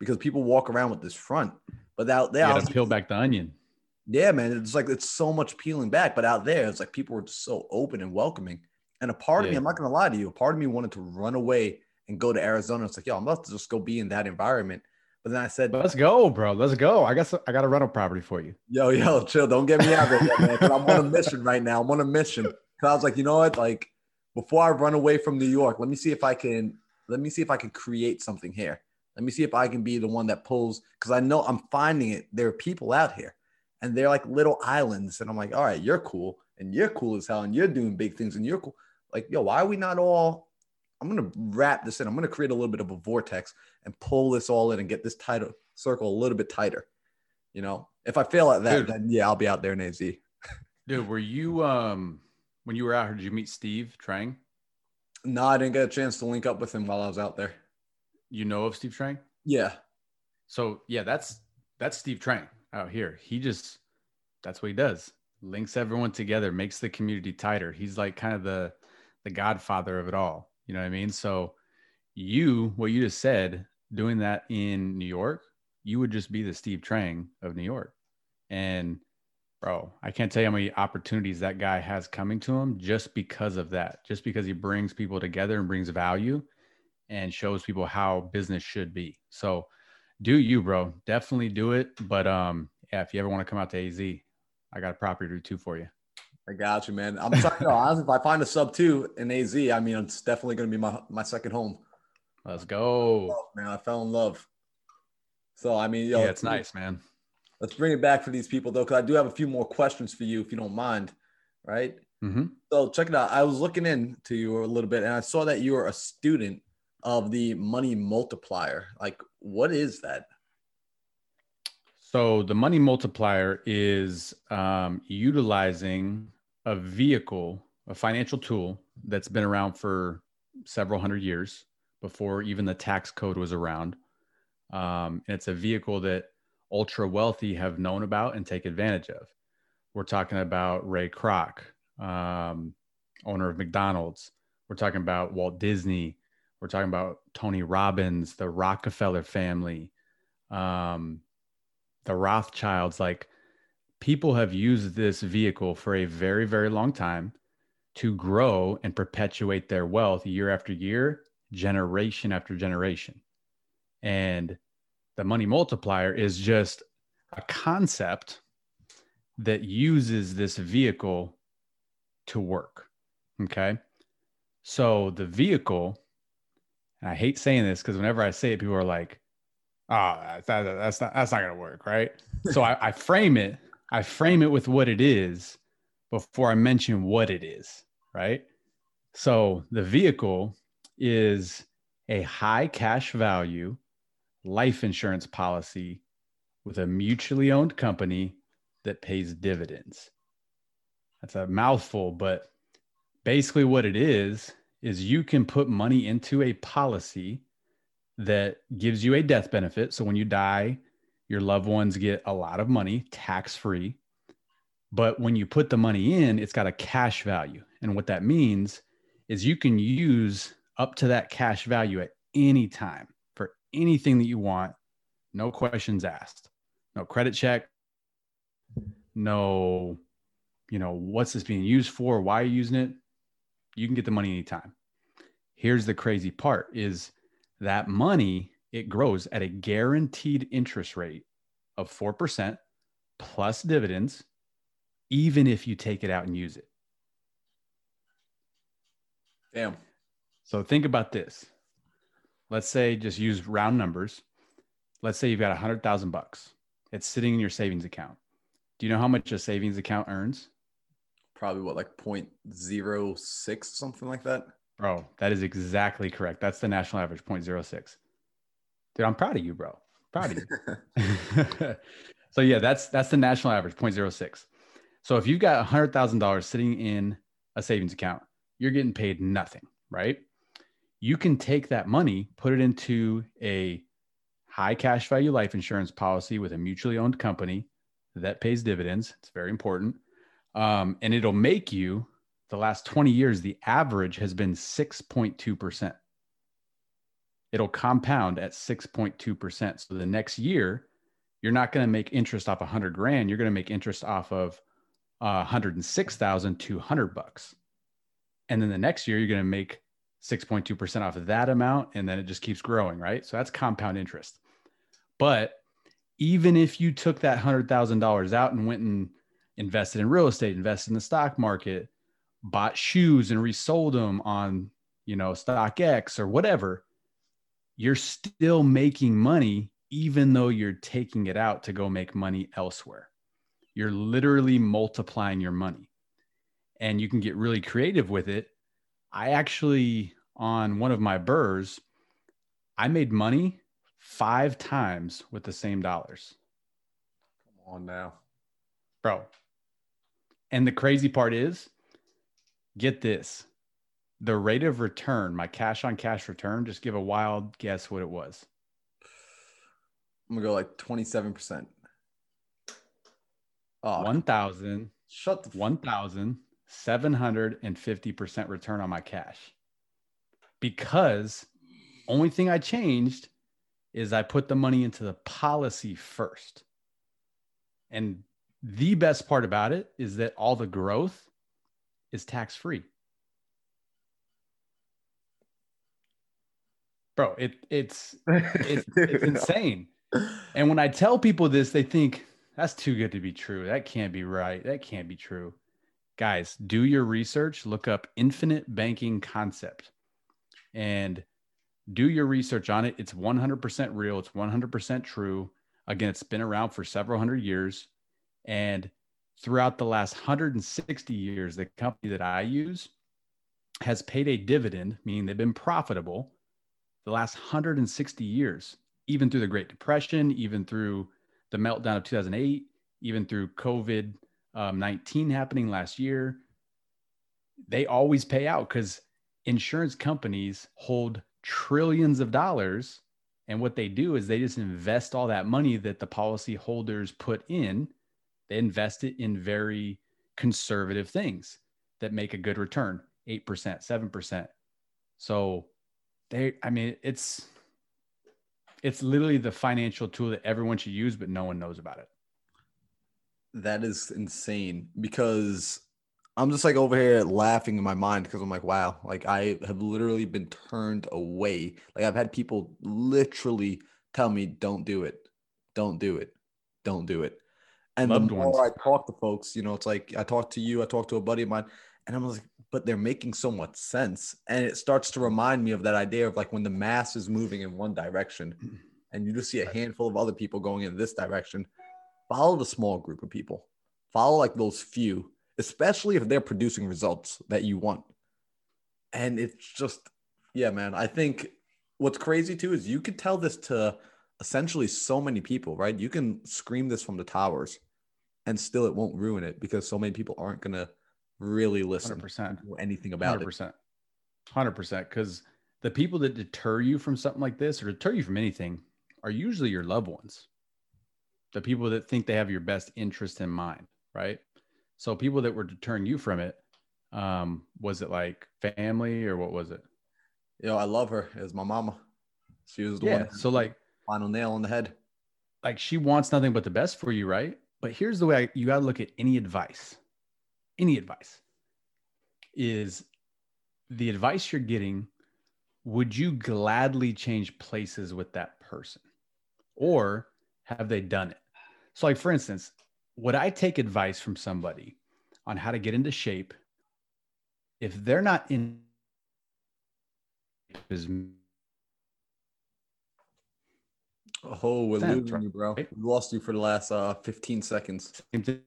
Because people walk around with this front. But out there, You gotta peel back the onion. yeah, man, it's like it's so much peeling back. But out there, it's like people were just so open and welcoming. And a part of me, I'm not gonna lie to you, a part of me wanted to run away and go to Arizona. It's like, yo, I'm about to just go be in that environment. But then I said, Let's go, bro. Let's go. I got some, I got a rental property for you. yo, yo, chill, don't get me out of there, yet, man. I'm on a mission right now. I'm on a mission. Cause I was like, you know what? Like, before I run away from New York, let me see if I can let me see if I can create something here. Let me see if I can be the one that pulls because I know I'm finding it. There are people out here and they're like little islands. And I'm like, all right, you're cool and you're cool as hell and you're doing big things and you're cool. Like, yo, why are we not all? I'm gonna wrap this in. I'm gonna create a little bit of a vortex and pull this all in and get this tighter circle a little bit tighter. You know, if I fail at that, Dude. then yeah, I'll be out there in AZ. Dude, were you um when you were out here, did you meet Steve Trang? No, I didn't get a chance to link up with him while I was out there. You know of Steve Trang? Yeah. So yeah, that's that's Steve Trang out here. He just that's what he does. Links everyone together, makes the community tighter. He's like kind of the the godfather of it all. You know what I mean? So you, what you just said, doing that in New York, you would just be the Steve Trang of New York. And bro, I can't tell you how many opportunities that guy has coming to him just because of that. Just because he brings people together and brings value and shows people how business should be. So do you, bro. Definitely do it. But um, yeah, if you ever want to come out to AZ, I got a property or two for you. I got you, man. I'm sorry. no, honestly, if I find a sub two in AZ, I mean, it's definitely going to be my, my second home. Let's go. Oh, man, I fell in love. So, I mean, yo, yeah, it's nice, man. Let's bring it back for these people, though, because I do have a few more questions for you, if you don't mind. Right. hmm So, check it out. I was looking into you a little bit and I saw that you are a student of the money multiplier. Like, what is that? So the money multiplier is um, utilizing a vehicle, a financial tool that's been around for several hundred years before even the tax code was around. Um, and it's a vehicle that ultra wealthy have known about and take advantage of. We're talking about Ray Kroc, um, owner of McDonald's. We're talking about Walt Disney. We're talking about Tony Robbins, the Rockefeller family. Um, the Rothschilds, like people have used this vehicle for a very, very long time to grow and perpetuate their wealth year after year, generation after generation. And the money multiplier is just a concept that uses this vehicle to work. Okay. So the vehicle, and I hate saying this because whenever I say it, people are like, Ah, oh, that's, that, that's not that's not gonna work, right? so I, I frame it, I frame it with what it is before I mention what it is, right? So the vehicle is a high cash value life insurance policy with a mutually owned company that pays dividends. That's a mouthful, but basically what it is is you can put money into a policy that gives you a death benefit. So when you die, your loved ones get a lot of money tax free. But when you put the money in, it's got a cash value. And what that means is you can use up to that cash value at any time for anything that you want, no questions asked, no credit check, no, you know, what's this being used for? Why are you using it? You can get the money anytime. Here's the crazy part is that money it grows at a guaranteed interest rate of 4% plus dividends even if you take it out and use it Damn. so think about this let's say just use round numbers let's say you've got a hundred thousand bucks. It's sitting in your savings account. Do you know how much a savings account earns? Probably what, like 0.06, something like that. Bro, that is exactly correct. That's the national average, 0.06. Dude, I'm proud of you, bro. Proud of you. so yeah, that's that's the national average, 0.06. So if you've got $100,000 sitting in a savings account, you're getting paid nothing, right? You can take that money, put it into a high cash value life insurance policy with a mutually owned company that pays dividends. It's very important. Um, and it'll make you the last 20 years, the average has been 6.2%. It'll compound at 6.2%. So the next year, you're not going to make interest off 100 grand. You're going to make interest off of uh, 106,200 bucks. And then the next year, you're going to make 6.2% off of that amount. And then it just keeps growing, right? So that's compound interest. But even if you took that $100,000 out and went and invested in real estate, invested in the stock market, bought shoes and resold them on, you know, StockX or whatever, you're still making money even though you're taking it out to go make money elsewhere. You're literally multiplying your money. And you can get really creative with it. I actually on one of my burrs, I made money five times with the same dollars. Come on now. Bro. And the crazy part is, get this the rate of return, my cash on cash return, just give a wild guess what it was. I'm gonna go like 27%. Oh, 1,000. Shut the 1,750% return on my cash. Because only thing I changed is I put the money into the policy first. And the best part about it is that all the growth is tax free. Bro, it it's it's, it's insane. And when I tell people this, they think that's too good to be true. That can't be right. That can't be true. Guys, do your research, look up infinite banking concept and do your research on it. It's 100% real, it's 100% true. Again, it's been around for several hundred years. And throughout the last 160 years, the company that I use has paid a dividend, meaning they've been profitable the last 160 years, even through the Great Depression, even through the meltdown of 2008, even through COVID um, 19 happening last year. They always pay out because insurance companies hold trillions of dollars. And what they do is they just invest all that money that the policyholders put in, they invest it in very conservative things that make a good return 8%, 7%. So they, I mean, it's, it's literally the financial tool that everyone should use, but no one knows about it. That is insane because I'm just like over here laughing in my mind because I'm like, wow, like I have literally been turned away. Like I've had people literally tell me, don't do it, don't do it, don't do it. And Loved the more ones. I talk to folks, you know, it's like I talk to you, I talk to a buddy of mine, and I'm like, but they're making so much sense. And it starts to remind me of that idea of like when the mass is moving in one direction and you just see a handful of other people going in this direction, follow the small group of people. Follow like those few, especially if they're producing results that you want. And it's just, yeah, man. I think what's crazy too is you could tell this to essentially so many people, right? You can scream this from the towers and still it won't ruin it because so many people aren't going to really listen 100%. or anything about Hundred it. percent, hundred percent. Because the people that deter you from something like this, or deter you from anything, are usually your loved ones. The people that think they have your best interest in mind, right? So people that were deterring you from it, um, was it like family or what was it? Yo, I love her as my mama. She was the Yeah. one. So like, final nail on the head. like she wants nothing but the best for you, right? But here's the way I, you got to look at any advice. Any advice is the advice you're getting. Would you gladly change places with that person, or have they done it? So, like for instance, would I take advice from somebody on how to get into shape if they're not in Oh, we're That's losing you, bro. We lost you for the last uh 15 seconds. Same thing.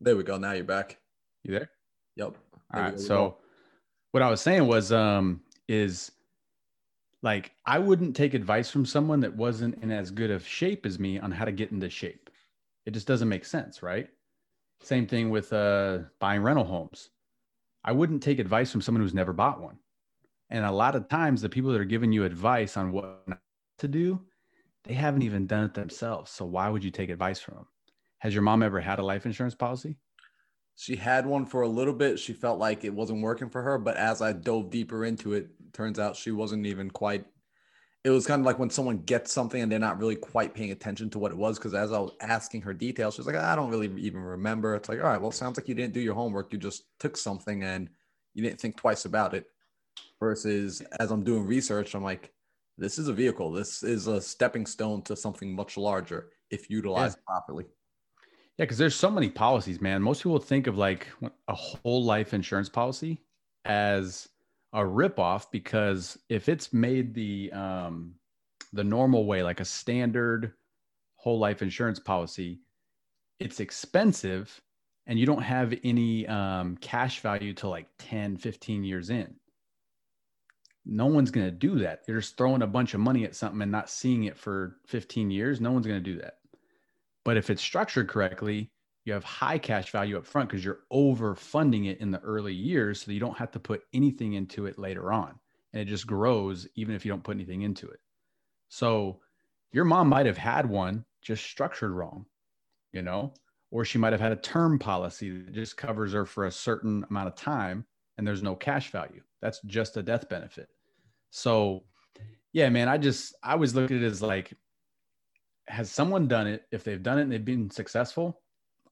There we go. Now you're back. You there? Yep. All There we right. So go. what I was saying was um is like I wouldn't take advice from someone that wasn't in as good of shape as me on how to get into shape. It just doesn't make sense, right? Same thing with uh buying rental homes. I wouldn't take advice from someone who's never bought one. And a lot of times the people that are giving you advice on what to do, they haven't even done it themselves. So why would you take advice from them? Has your mom ever had a life insurance policy? she had one for a little bit. She felt like it wasn't working for her, but as I dove deeper into it, turns out she wasn't even quite. It was kind of like when someone gets something and they're not really quite paying attention to what it was. Because as I was asking her details, she was like, "I don't really even remember." It's like, all right, well, sounds like you didn't do your homework. You just took something and you didn't think twice about it. Versus as I'm doing research, I'm like, this is a vehicle. This is a stepping stone to something much larger if utilized properly. Yeah, because there's so many policies, man. Most people think of like a whole life insurance policy as a ripoff because if it's made the um, the normal way, like a standard whole life insurance policy, it's expensive and you don't have any um, cash value till like 10, 15 years in. No one's going to do that. You're just throwing a bunch of money at something and not seeing it for 15 years. No one's going to do that. But if it's structured correctly, you have high cash value up front because you're overfunding it in the early years so you don't have to put anything into it later on. And it just grows even if you don't put anything into it. So your mom might have had one just structured wrong, you know, or she might have had a term policy that just covers her for a certain amount of time and there's no cash value. That's just a death benefit. So, yeah, man, I just, I always look at it as like, has someone done it? If they've done it and they've been successful,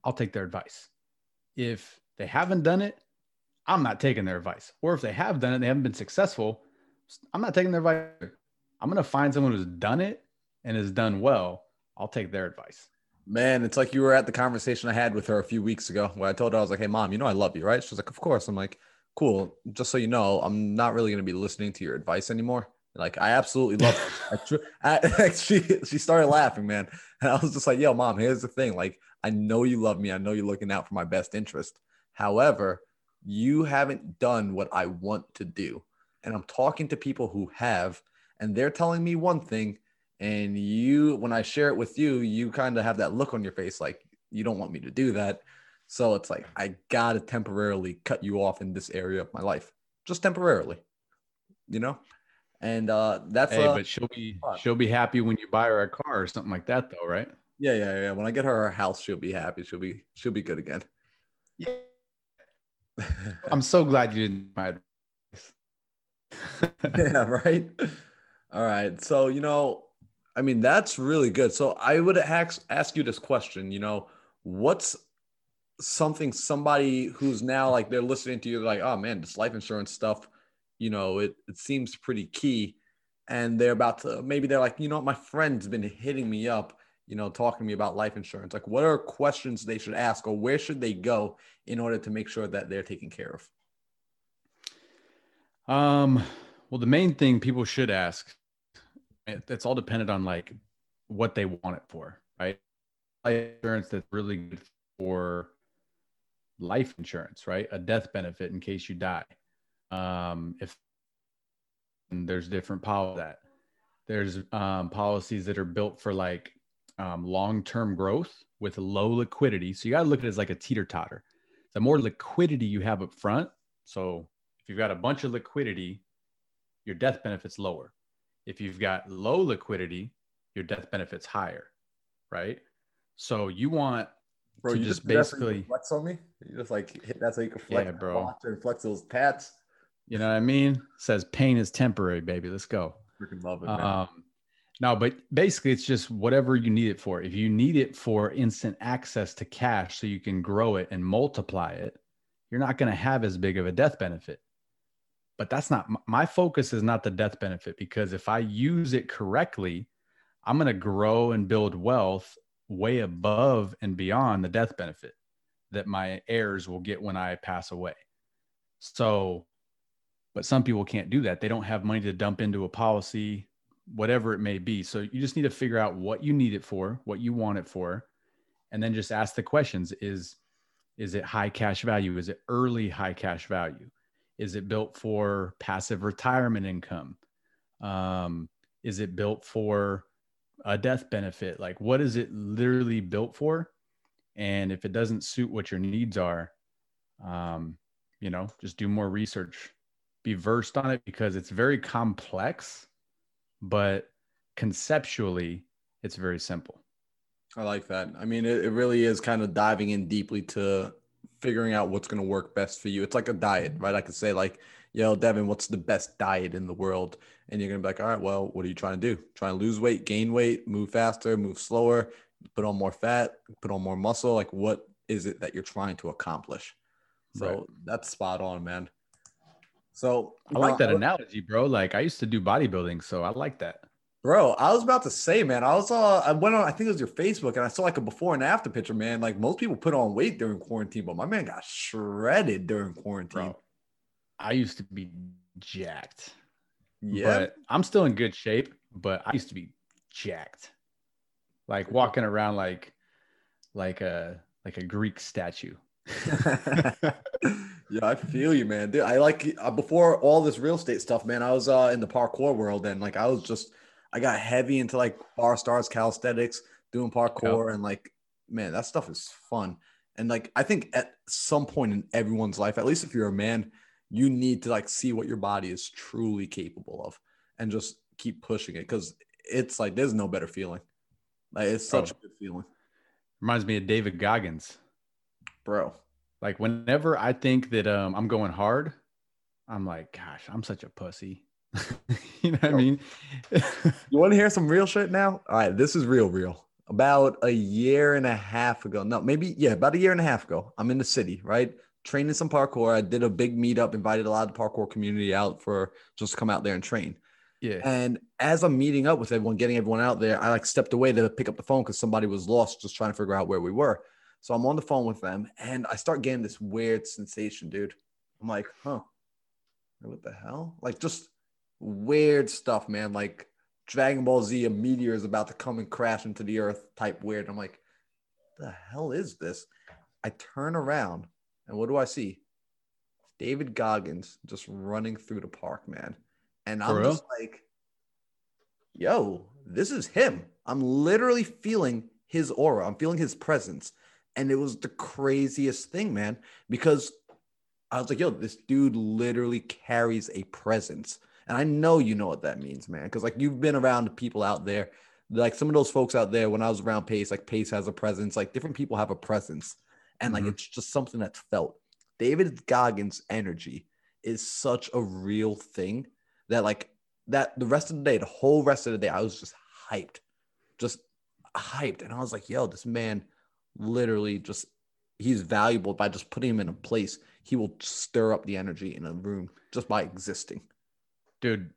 I'll take their advice. If they haven't done it, I'm not taking their advice. Or if they have done it and they haven't been successful, I'm not taking their advice. I'm to find someone who's done it and has done well. I'll take their advice. Man, it's like you were at the conversation I had with her a few weeks ago where I told her, I was like, hey, mom, you know, I love you, right? She's like, of course. I'm like, cool. Just so you know, I'm not really going to be listening to your advice anymore. Like, I absolutely love it. I, I, she, she started laughing, man. And I was just like, yo, mom, here's the thing. Like, I know you love me. I know you're looking out for my best interest. However, you haven't done what I want to do. And I'm talking to people who have, and they're telling me one thing. And you, when I share it with you, you kind of have that look on your face like you don't want me to do that. So it's like, I got to temporarily cut you off in this area of my life, just temporarily, you know? And uh, that's Hey, uh, but she'll be fun. she'll be happy when you buy her a car or something like that, though, right? yeah, yeah, yeah. When I get her a house, she'll be happy. She'll be, she'll be good again. Yeah. I'm so glad you didn't buy advice. yeah, right. All right. So, you know, I mean, that's really good. So, I would ask ask you this question, you know, what's something somebody who's now like they're listening to you like, "Oh man, this life insurance stuff, you know, it it seems pretty key." And they're about to maybe they're like, "You know, my friend's been hitting me up, you know, talking to me about life insurance. Like, what are questions they should ask or where should they go in order to make sure that they're taken care of?" Um, well, the main thing people should ask, it- it's all dependent on like what they want it for, right? Life insurance that's really good for life insurance, right? A death benefit in case you die. Um, if there's different policies that there's um, policies that are built for like um, long-term growth with low liquidity. So you got to look at it as like a teeter totter. The more liquidity you have up front, so if you've got a bunch of liquidity, your death benefit's lower. If you've got low liquidity, your death benefit's higher, right? So you want Bro, you just just, that's how you basically, flex on me. You just like hit that's how you can flex, Yeah, bro. and flex those tats. you know what I mean? says pain is temporary, baby. Let's go. Freaking love it, man. Um, no, but basically, it's just whatever you need it for. If you need it for instant access to cash so you can grow it and multiply it, you're not going to have as big of a death benefit. But that's not my focus, is not the death benefit because if I use it correctly, I'm going to grow and build wealth way above and beyond the death benefit that my heirs will get when I pass away. So But some people can't do that. They don't have money to dump into a policy, whatever it may be. So you just need to figure out what you need it for, what you want it for, and then just ask the questions is is it high cash value? Is it early high cash value? Is it built for passive retirement income? Um, is it built for a death benefit? Like, what is it literally built for? And if it doesn't suit what your needs are, um, you know, just do more research, be versed on it because it's very complex, but conceptually, it's very simple. I like that. I mean, it, it really is kind of diving in deeply to figuring out what's going to work best for you. It's like a diet, right? I could say like, yo, Devin, what's the best diet in the world? And you're going to be like, all right, well, what are you trying to do? Try and lose weight, gain weight, move faster, move slower, put on more fat, put on more muscle. Like, what is it that you're trying to accomplish? So Right. that's spot on, man. So I like that uh, analogy, bro. Like I used to do bodybuilding, so I like that. Bro, I was about to say, man, I was uh, I went on, I think it was your Facebook, and I saw like a before and after picture, man. Like most people put on weight during quarantine, but my man got shredded during quarantine. Bro, I used to be jacked. yeah, But I'm still in good shape, but I used to be jacked. Like walking around like like a like a Greek statue. yeah, I feel you, man. Dude, I like uh, before all this real estate stuff, man. I was uh in the parkour world, and like I was just I got heavy into like Barstarzz, calisthenics, doing parkour, and like man, that stuff is fun. And like I think at some point in everyone's life, at least if you're a man, you need to like see what your body is truly capable of, and just keep pushing it because it's like there's no better feeling. Like it's such Bro. a good feeling, Reminds me of David Goggins. bro. Like whenever I think that um I'm going hard, I'm like, gosh, I'm such a pussy. you know what I mean? You want to hear some real shit now? All right, this is real, real. About a year and a half ago, no, maybe yeah, about a year and a half ago, I'm in the city, right? Training some parkour. I did a big meetup, invited a lot of the parkour community out for just to come out there and train. yeah. And as I'm meeting up with everyone, getting everyone out there, I like stepped away to pick up the phone because somebody was lost, just trying to figure out where we were. So I'm on the phone with them, and I start getting this weird sensation, dude. I'm like, huh, what the hell? Like just weird stuff, man. Like Dragon Ball Z, a meteor is about to come and crash into the earth type weird. I'm like, the hell is this? I turn around, and what do I see? David Goggins just running through the park, man. And I'm just like, yo, this is him. I'm literally feeling his aura. I'm feeling his presence. And it was the craziest thing, man, because I was like, yo, this dude literally carries a presence. And I know you know what that means, man. Cause like you've been around people out there, like some of those folks out there when I was around Pace, like Pace has a presence, like different people have a presence. And like Mhm. it's just something that's felt. David Goggins' energy is such a real thing that like that the rest of the day, the whole rest of the day, I was just hyped, just hyped. And I was like, yo, this man literally just he's valuable by just putting him in a place. He will stir up the energy in a room just by existing. dude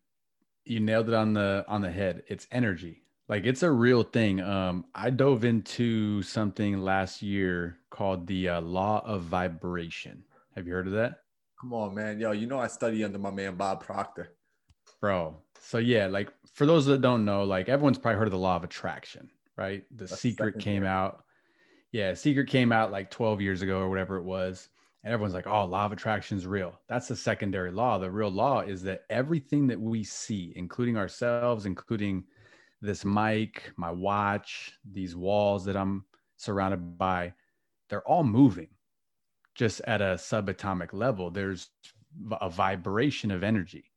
you nailed it on the on the head it's energy like it's a real thing um i dove into something last year called the uh, law of vibration have you heard of that Come on, man. Yo, you know I study under my man Bob Proctor. bro so yeah like for those that don't know like everyone's probably heard of the law of attraction right the That's secret came year. out yeah secret came out like 12 years ago or whatever it was and everyone's like oh law of attraction is real that's the secondary law the real law is that everything that we see including ourselves including this mic my watch these walls that i'm surrounded by they're all moving just at a subatomic level there's a vibration of energy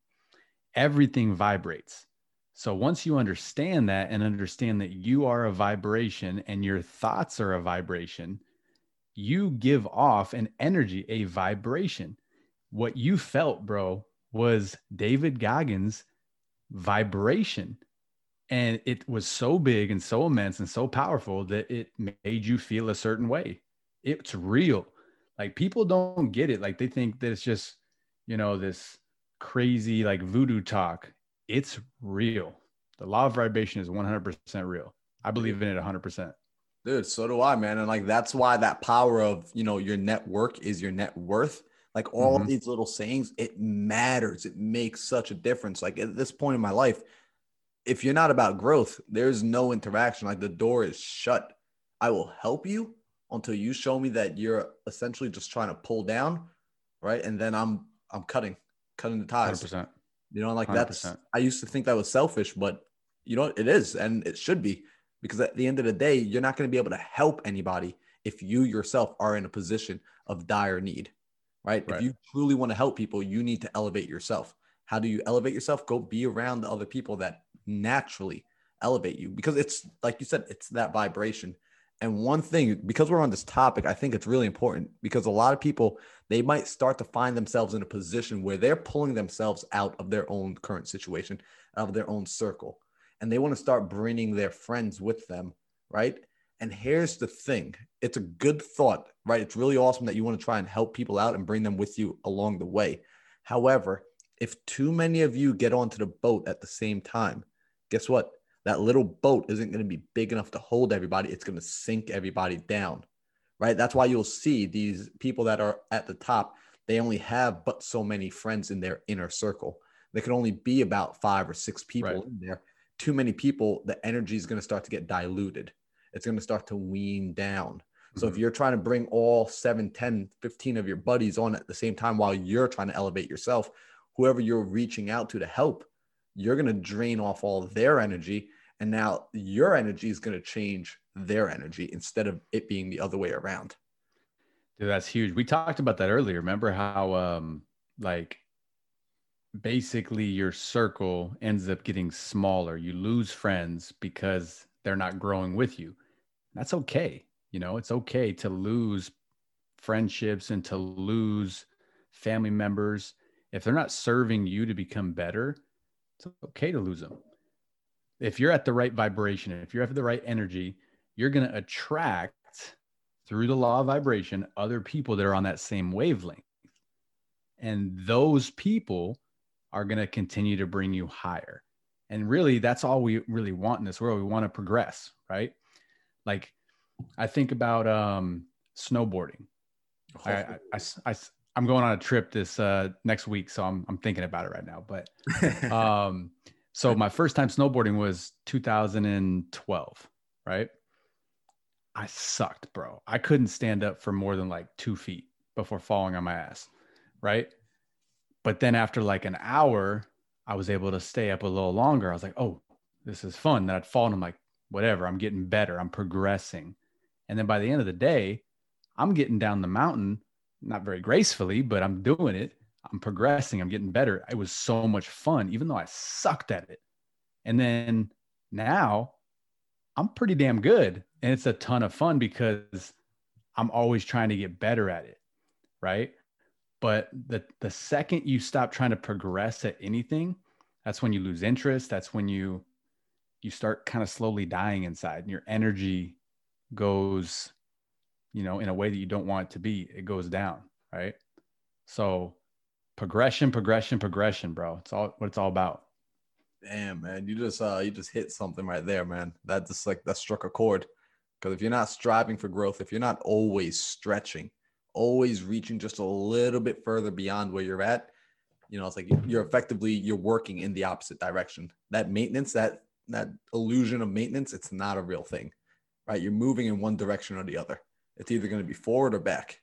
everything vibrates. So once you understand that and understand that you are a vibration and your thoughts are a vibration, you give off an energy, a vibration. What you felt, bro, was David Goggins' vibration. And it was so big and so immense and so powerful that it made you feel a certain way. It's real. Like people don't get it. Like they think that it's just, you know, this crazy like voodoo talk. It's real. The law of vibration is 100% real. I believe in it 100%. Dude, so do I, man. And like that's why that power of you know your network is your net worth. Like all Mhm. of these little sayings, it matters. It makes such a difference. Like at this point in my life, if you're not about growth, there's no interaction. Like the door is shut. I will help you until you show me that you're essentially just trying to pull down, right? And then I'm I'm cutting, cutting the ties. 100%. You know, like that's 100%. I used to think that was selfish, but you know it is, and it should be because at the end of the day, you're not going to be able to help anybody if you yourself are in a position of dire need, right? Right. If you truly want to help people, you need to elevate yourself. How do you elevate yourself? Go be around the other people that naturally elevate you because it's like you said, it's that vibration. And one thing, because we're on this topic, I think it's really important because a lot of people they might start to find themselves in a position where they're pulling themselves out of their own current situation, out of their own circle, and they want to start bringing their friends with them, right? And here's the thing it's a good thought, right? It's really awesome that you want to try and help people out and bring them with you along the way. However, if too many of you get onto the boat at the same time, guess what? That little boat isn't going to be big enough to hold everybody. It's going to sink everybody down, right? That's why you'll see these people that are at the top, they only have but so many friends in their inner circle. There can only be about five or six people Right. in there. Too many people, the energy is going to start to get diluted. It's going to start to wean down. So if Mhm. you're trying to bring all 7, 10, 15 of your buddies on at the same time while you're trying to elevate yourself, whoever you're reaching out to to help, you're going to drain off all their energy. And now your energy is going to change their energy instead of it being the other way around. Dude, that's huge. We talked about that earlier. Remember how um like basically your circle ends up getting smaller. You lose friends because they're not growing with you. That's okay. You know, it's okay to lose friendships and to lose family members if they're not serving you to become better. It's okay to lose them. If you're at the right vibration, if you're at the right energy, you're going to attract through the law of vibration other people that are on that same wavelength. And those people are going to continue to bring you higher. And really, that's all we really want in this world. We want to progress, right? Like, I think about um, snowboarding. I, I, I, I, am going on a trip this uh, next week, so I'm, I'm thinking about it right now. But um, so my first time snowboarding was 2012, right? I sucked, bro. I couldn't stand up for more than like two feet before falling on my ass, right? But then after like an hour, I was able to stay up a little longer. I was like, oh, this is fun. Then I'd fall and I'm like, whatever, I'm getting better, I'm progressing. And then by the end of the day, I'm getting down the mountain, not very gracefully, but I'm doing it. I'm progressing, I'm getting better. It was so much fun, even though I sucked at it. And then now I'm pretty damn good. And it's a ton of fun because I'm always trying to get better at it. Right. But the, the second you stop trying to progress at anything, that's when you lose interest. That's when you you start kind of slowly dying inside and your energy goes, you know, in a way that you don't want it to be. It goes down. Right. So progression, progression, progression, bro. It's all what it's all about. Damn, man, you just uh you just hit something right there, man. That just like that struck a chord. Because if you're not striving for growth, if you're not always stretching, always reaching just a little bit further beyond where you're at, you know, it's like you're effectively you're working in the opposite direction. That maintenance, that that illusion of maintenance, it's not a real thing, right? You're moving in one direction or the other. It's either going to be forward or back.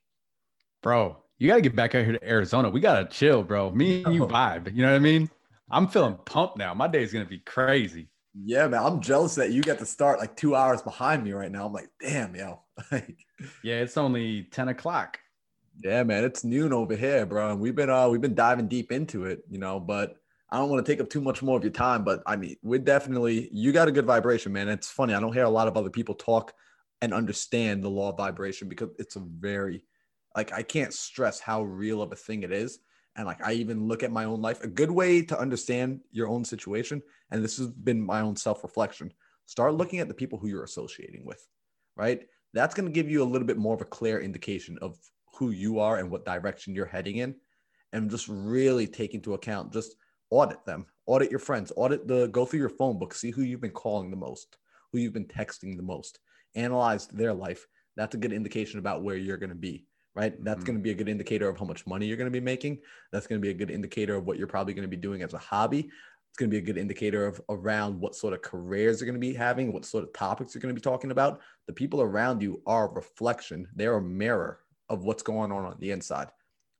Bro, you got to get back out here to Arizona. We got to chill, bro. Me and you vibe. You know what I mean? I'm feeling pumped now. My day is going to be crazy. Yeah, man, I'm jealous that you got to start like two hours behind me right now. I'm like, damn, yo, like. Yeah, it's only 10 o'clock. Yeah, man, it's noon over here, bro. And we've been uh we've been diving deep into it, you know, but I don't want to take up too much more of your time, but I mean, we're definitely you got a good vibration, man. It's funny. I don't hear a lot of other people talk and understand the law of vibration because it's a very like I can't stress how real of a thing it is. And like I even look at my own life, a good way to understand your own situation, and this has been my own self-reflection. Start looking at the people who you're associating with, right? That's going to give you a little bit more of a clear indication of who you are and what direction you're heading in and just really take into account just audit them audit your friends audit the go through your phone book see who you've been calling the most who you've been texting the most analyze their life that's a good indication about where you're going to be right? That's Mhm. going to be a good indicator of how much money you're going to be making. That's going to be a good indicator of what you're probably going to be doing as a hobby. It's going to be a good indicator of around what sort of careers you're going to be having, what sort of topics you're going to be talking about. The people around you are a reflection, they're a mirror of what's going on on the inside.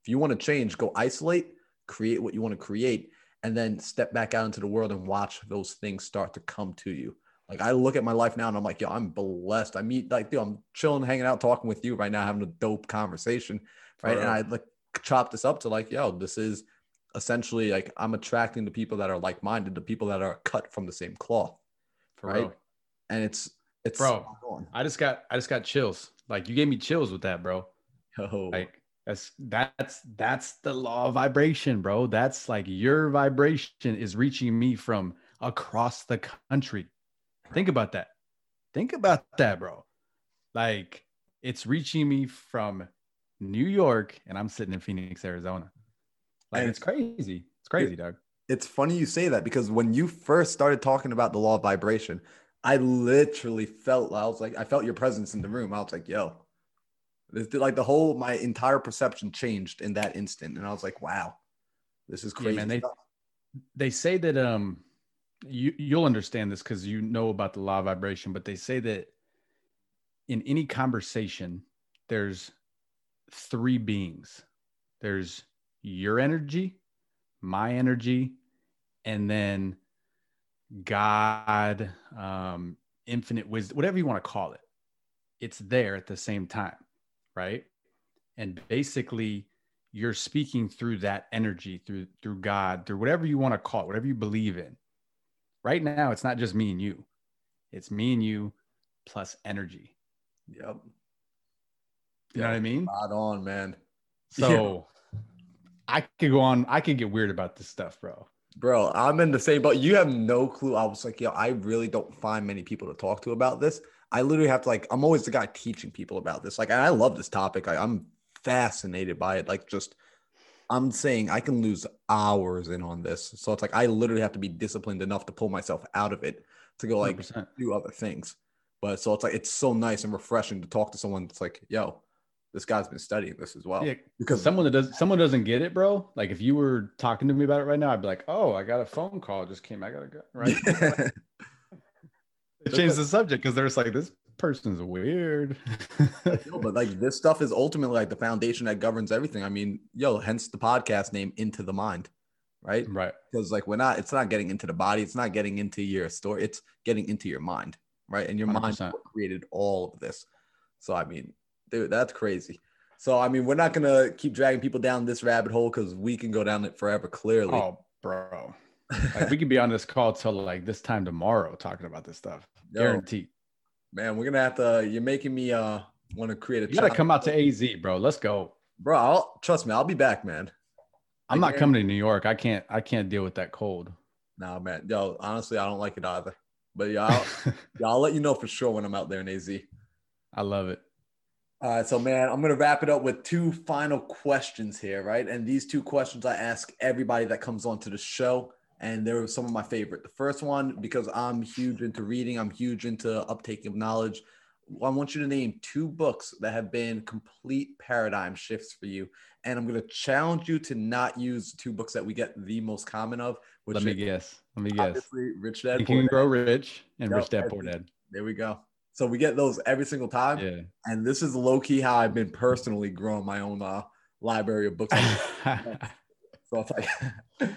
If you want to change, go isolate, create what you want to create, and then step back out into the world and watch those things start to come to you. Like I look at my life now and I'm like, yo, I'm blessed. I meet like, dude, I'm chilling, hanging out, talking with you right now, having a dope conversation, right? And I like chop this up to like, yo, this is essentially like I'm attracting the people that are like-minded, the people that are cut from the same cloth, right? And it's it's Bro. I just got I just got chills. Like you gave me chills with that, bro. Yo, Like that's that's that's the law of vibration, bro. That's like your vibration is reaching me from across the country. Think about that. Think about that, bro. Like it's reaching me from New York and I'm sitting in Phoenix, Arizona. Like And it's crazy. It's crazy, dog. it's funny you say that because when you first started talking about the law of vibration, I literally felt I was like I felt your presence in the room. I was like, yo, this like the whole my entire perception changed in that instant, and I was like, wow, this is Yeah, crazy. man, they- they say that um you you'll understand this because you know about the law of vibration but they say that in any conversation there's three beings. There's your energy my energy and then god um infinite wisdom whatever you want to call it. It's there at the same time right? And basically you're speaking through that energy through through god through whatever you want to call it whatever you believe in right now it's not just me and you it's me and you plus energy Yep, you know what i mean spot on, man. so i could go on i could get weird about this stuff bro Bro, I'm in the same boat. You have no clue. I was like, yo, I really don't find many people to talk to about this. I literally have to like, I'm always the guy teaching people about this. Like, I love this topic. I, I'm fascinated by it. Like, just I'm saying I can lose hours in on this. So it's like I literally have to be disciplined enough to pull myself out of it to go like 100%. do other things. But so it's like it's so nice and refreshing to talk to someone that's like, yo, this guy's been studying this as well. yeah Because someone that does someone doesn't get it bro like if you were talking to me about it right now i'd be like oh i got a phone call just came i gotta go right change the subject because they're just like this person's weird No, but like this stuff is ultimately like the foundation that governs everything. I mean, yo, hence the podcast name Into the Mind, right? right Because like we're not, it's not getting into the body, it's not getting into your story, it's getting into your mind, right? And your mind 100%. what created all of this. So I mean, dude, that's crazy. So I mean, we're not gonna keep dragging people down this rabbit hole because we can go down it forever. Clearly, oh bro like we could be on this call till like this time tomorrow talking about this stuff Yo, guaranteed man, we're gonna have to. You're making me uh want to create a. you gotta come out to az bro let's go bro. I'll trust me. I'll be back, man. i'm not coming to new york i can't i can't deal with that cold Nah, man. Yo, honestly, I don't like it either. But yeah, I'll, yeah, I'll let you know for sure when I'm out there in AZ. i love it All right, so man, I'm gonna wrap it up with two final questions here, right? And these two questions I ask everybody that comes onto the show, and they're some of my favorite. The first one, because I'm huge into reading, I'm huge into uptake of knowledge. I want you to name two books that have been complete paradigm shifts for you, and I'm gonna challenge you to not use two books that we get the most common of. Which let me guess let me guess Rich Dad. And Dad. grow rich and Yep, rich dad poor dad There we go. So we get those every single time. yeah And this is low key how I've been personally growing my own uh, library of books. so it's like,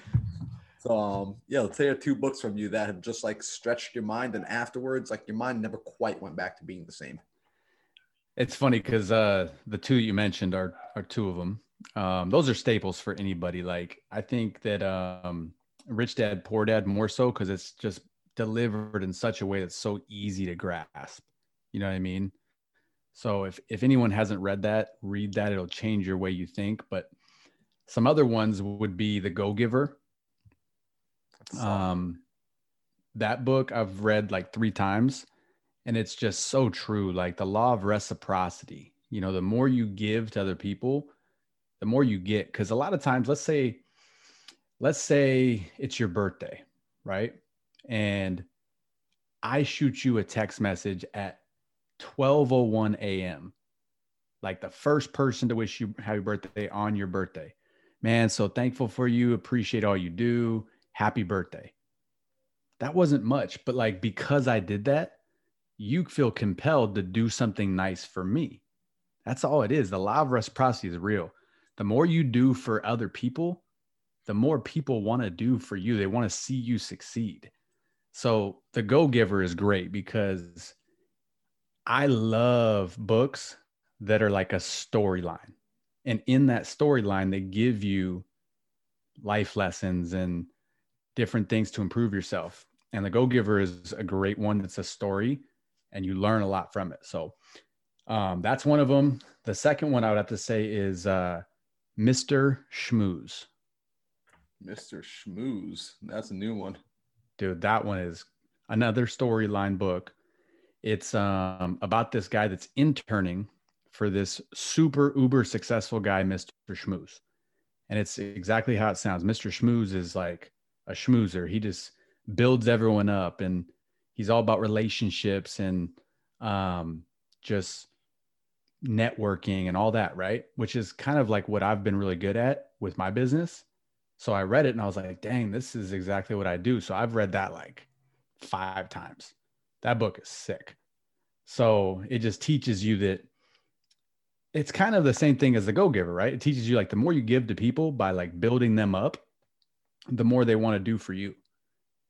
so um, yeah, let's hear two books from you that have just like stretched your mind, and afterwards, like your mind never quite went back to being the same. It's funny because uh, the two you mentioned are are two of them. Um, those are staples for anybody. Like I think that um, Rich Dad Poor Dad more so because it's just delivered in such a way that's so easy to grasp. You know what I mean? So if if anyone hasn't read that, read that. It'll change your way you think. But some other ones would be The Go Giver. Um, that book I've read like three times, and it's just so true. Like the law of reciprocity. You know, the more you give to other people, the more you get. Because a lot of times, let's say, let's say it's your birthday, right? And I shoot you a text message at 12:01 a.m. like the first person to wish you happy birthday on your birthday. Man, so thankful for you. Appreciate all you do. Happy birthday. That wasn't much, but like because I did that, you feel compelled to do something nice for me. That's all it is. The law of reciprocity is real. The more you do for other people, the more people want to do for you. They want to see you succeed. So the Go Giver is great because I love books that are like a storyline. And in that storyline, they give you life lessons and different things to improve yourself. And the Go Giver is a great one that's a story and you learn a lot from it. So um, that's one of them. The second one I would have to say is uh, Mr. Shmooze. Mr. Shmooze. That's a new one. Dude, that one is another storyline book. It's um, about this guy that's interning for this super uber successful guy, Mr. Shmooze. And it's exactly how it sounds. Mr. Shmooze is like a schmoozer. He just builds everyone up and he's all about relationships and um, just networking and all that, right? Which is kind of like what I've been really good at with my business. So I read it and I was like, dang, this is exactly what I do. So I've read that like five times. That book is sick. So it just teaches you that it's kind of the same thing as the go giver, right? It teaches you like the more you give to people by like building them up, the more they want to do for you.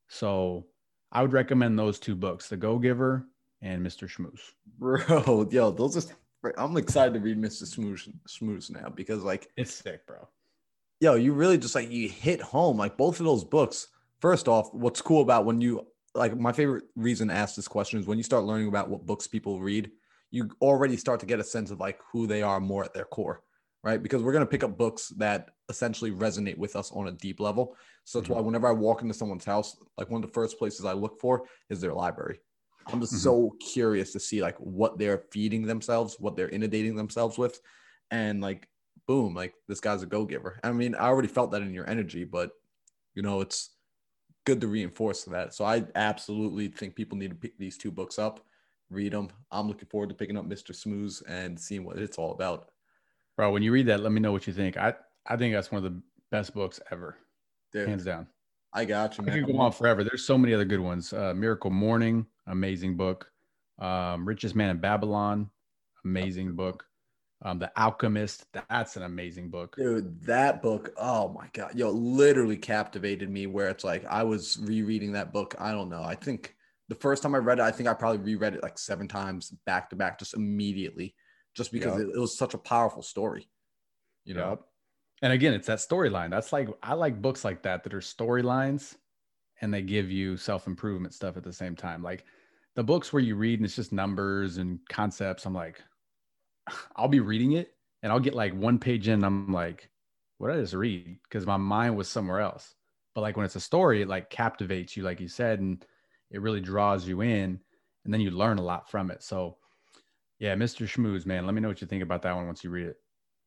So I would recommend those two books, The Go Giver and Mr. Shmooze. Bro, yo, those are I'm excited to read Mr. Shmooze, Shmooze now because like it's sick, bro. Yo, you really just like you hit home like both of those books. First off, what's cool about when you like my favorite reason to ask this question is when you start learning about what books people read, you already start to get a sense of like who they are more at their core, right? Because we're going to pick up books that essentially resonate with us on a deep level. So that's mm-hmm. why whenever I walk into someone's house, like one of the first places I look for is their library. I'm just mm-hmm. so curious to see like what they're feeding themselves, what they're inundating themselves with. And like, boom, like this guy's a go giver. I mean, I already felt that in your energy, but you know, it's good to reinforce that. So I absolutely think people need to pick these two books up read them. I'm looking forward to picking up Mr. Shmooze and seeing what it's all about. Bro, when you read that, let me know what you think. I, I think that's one of the best books ever, Dude, hands down. I got you, man. I could go on forever. There's so many other good ones. Uh, Miracle Morning, amazing book. Um, Richest Man in Babylon, amazing book. Um, the Alchemist, that's an amazing book. Dude, that book, oh my god, yo, literally captivated me. Where it's like I was rereading that book. I don't know. I think the first time I read it, I think I probably reread it like seven times back to back, just immediately, just because yep. it, it, was such a powerful story. You know. Yep. And again, it's that storyline. That's like I like books like that that are storylines, and they give you self improvement stuff at the same time. Like the books where you read and it's just numbers and concepts. I'm like, I'll be reading it and I'll get like one page in. I'm like, what did I just read? Because my mind was somewhere else. But like when it's a story, it like captivates you, like you said, and it really draws you in and then you learn a lot from it. So yeah, Mr. Shmooze, man, let me know what you think about that one once you read it.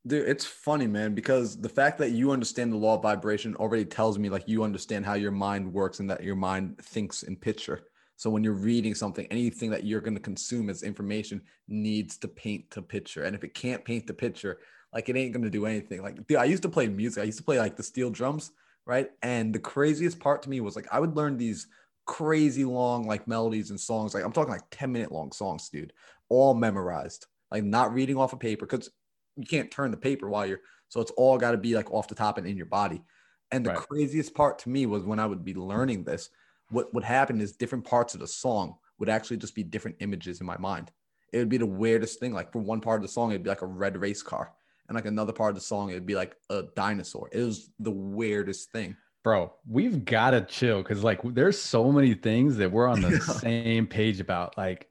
Dude, it's funny, man, because the fact that you understand the law of vibration already tells me like you understand how your mind works and that your mind thinks in picture. So when you're reading something, anything that you're going to consume as information needs to paint the picture. And if it can't paint the picture, like it ain't going to do anything. Like, dude, I used to play music. I used to play like the steel drums, right? And the craziest part to me was like I would learn these crazy long like melodies and songs. Like I'm talking like 10 minute long songs, dude, all memorized, like not reading off a of paper because you can't turn the paper while you're so it's all got to be like off the top and in your body. And the right. craziest part to me was when I would be learning this, what would happen is different parts of the song would actually just be different images in my mind. It would be the weirdest thing. Like for one part of the song, it'd be like a red race car. And like another part of the song, it'd be like a dinosaur. It was the weirdest thing bro we've got to chill because like there's so many things that we're on the same page about like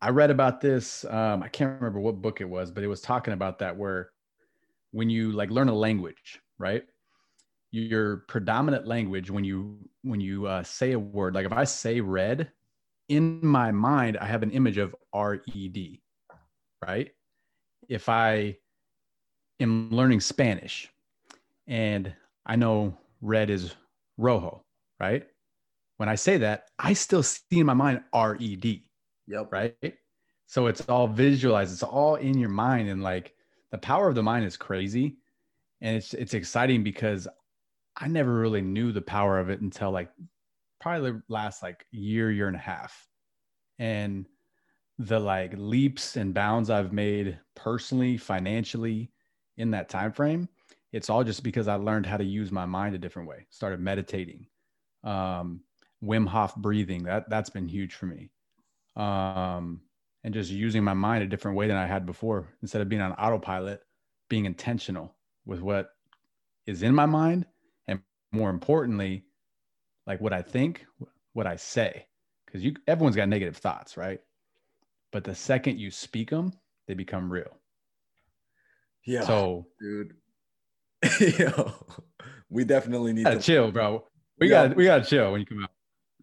i read about this um, i can't remember what book it was but it was talking about that where when you like learn a language right your predominant language when you when you uh, say a word like if i say red in my mind i have an image of red right if i am learning spanish and i know red is rojo, right? When I say that, I still see in my mind R E D. Yep. Right. So it's all visualized, it's all in your mind. And like the power of the mind is crazy. And it's it's exciting because I never really knew the power of it until like probably last like year, year and a half. And the like leaps and bounds I've made personally, financially in that time frame, it's all just because I learned how to use my mind a different way. Started meditating, um, Wim Hof breathing. That that's been huge for me, um, and just using my mind a different way than I had before. Instead of being on autopilot, being intentional with what is in my mind, and more importantly, like what I think, what I say, because you everyone's got negative thoughts, right? But the second you speak them, they become real. Yeah. So, dude. Yo, we definitely need gotta chill, bro. We got we gotta chill when you come out.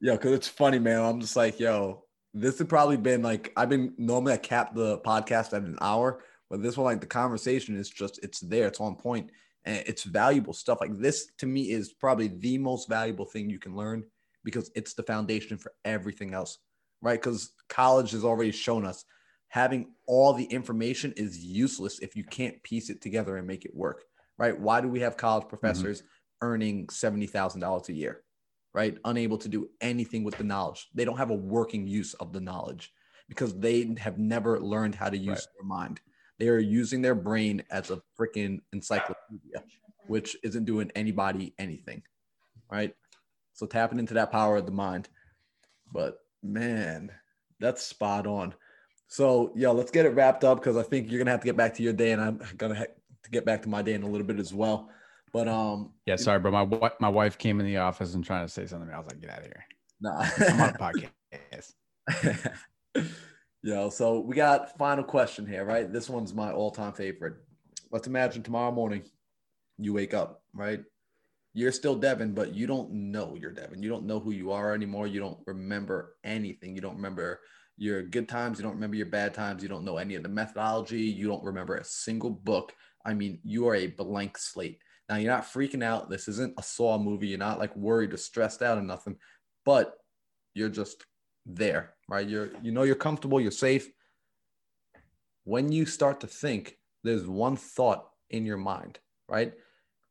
Yeah, because it's funny, man. I'm just like, yo, this has probably been like I've been normally I cap the podcast at an hour, but this one, like the conversation is just it's there, it's on point, and it's valuable stuff. Like this to me is probably the most valuable thing you can learn because it's the foundation for everything else, right? Because college has already shown us having all the information is useless if you can't piece it together and make it work, right? Why do we have college mm-hmm. professors earning seventy thousand dollars a year? Right? Unable to do anything with the knowledge. They don't have a working use of the knowledge because they have never learned how to use Right. their mind. They are using their brain as a freaking encyclopedia, which isn't doing anybody anything, right? So tapping into that power of the mind. But man, that's spot on. So, yo, let's get it wrapped up because I think you're gonna have to get back to your day, and I'm gonna have to get back to my day in a little bit as well. But um, Yeah, sorry, bro. My my wife came in the office and trying to say something. I was like, get out of here. nah. I'm on a podcast. Yo, so we got final question here, right? This one's my all-time favorite. Let's imagine tomorrow morning you wake up, right? You're still Devin, but you don't know you're Devin. You don't know who you are anymore. You don't remember anything. You don't remember your good times. You don't remember your bad times. You don't know any of the methodology. You don't remember a single book. I mean, you are a blank slate. Now you're not freaking out. This isn't a Saw movie. You're not like worried or stressed out or nothing, but you're just there, right? You're you know you're comfortable, you're safe. When you start to think, there's one thought in your mind, right?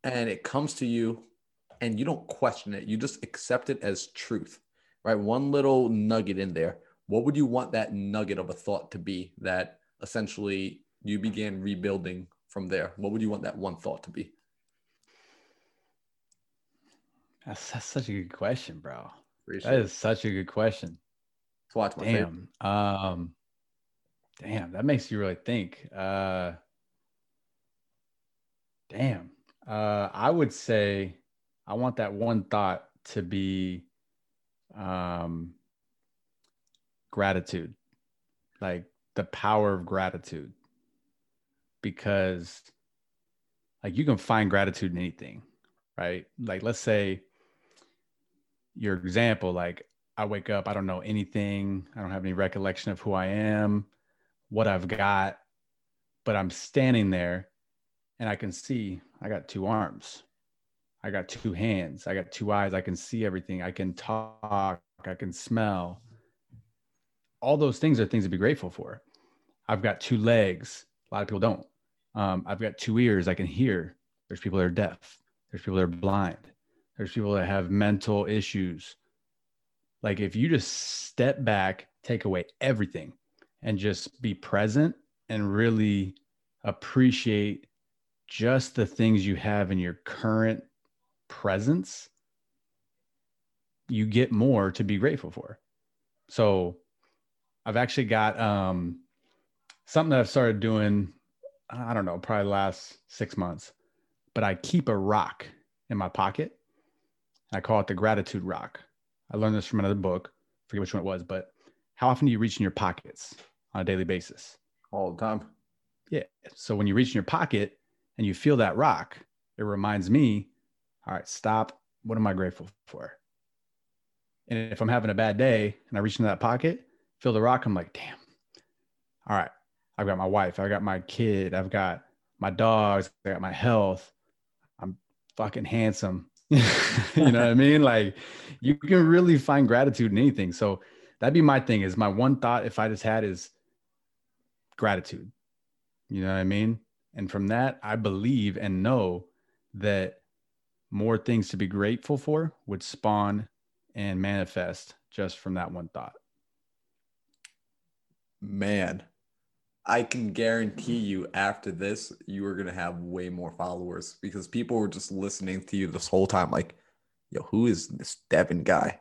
And it comes to you and you don't question it. You just accept it as truth. Right? One little nugget in there. What would you want that nugget of a thought to be that essentially you began rebuilding from there? What would you want that one thought to be? That's, that's such a good question, bro. Appreciate That is such a good question. Why it's my favorite. Damn. Um, damn, that makes you really think. Uh, damn. Uh, I would say I want that one thought to be um, gratitude, like the power of gratitude, because like you can find gratitude in anything, right? Like let's say your example, like I wake up, I don't know anything, I don't have any recollection of who I am, what I've got, but I'm standing there and I can see I got two arms. I got two hands. I got two eyes. I can see everything. I can talk. I can smell. All those things are things to be grateful for. I've got two legs. A lot of people don't. Um, I've got two ears. I can hear. There's people that are deaf. There's people that are blind. There's people that have mental issues. Like if you just step back, take away everything, and just be present and really appreciate just the things you have in your current presence, you get more to be grateful for. So I've actually got um, something that I've started doing, I don't know, probably last six months, but I keep a rock in my pocket. I call it the gratitude rock. I learned this from another book, I forget which one it was, but how often do you reach in your pockets on a daily basis? All the time. Yeah. So when you reach in your pocket and you feel that rock, it reminds me, all right, stop. What am I grateful for? And if I'm having a bad day and I reach into that pocket, feel the rock, I'm like, damn. All right. I've got my wife, I've got my kid, I've got my dogs, I got my health. I'm fucking handsome. you know what I mean? Like you can really find gratitude in anything. So that'd be my thing is my one thought if I just had is gratitude. You know what I mean? And from that, I believe and know that more things to be grateful for would spawn and manifest just from that one thought. Man, I can guarantee you after this, you are going to have way more followers because people were just listening to you this whole time. Like, yo, who is this Devin guy?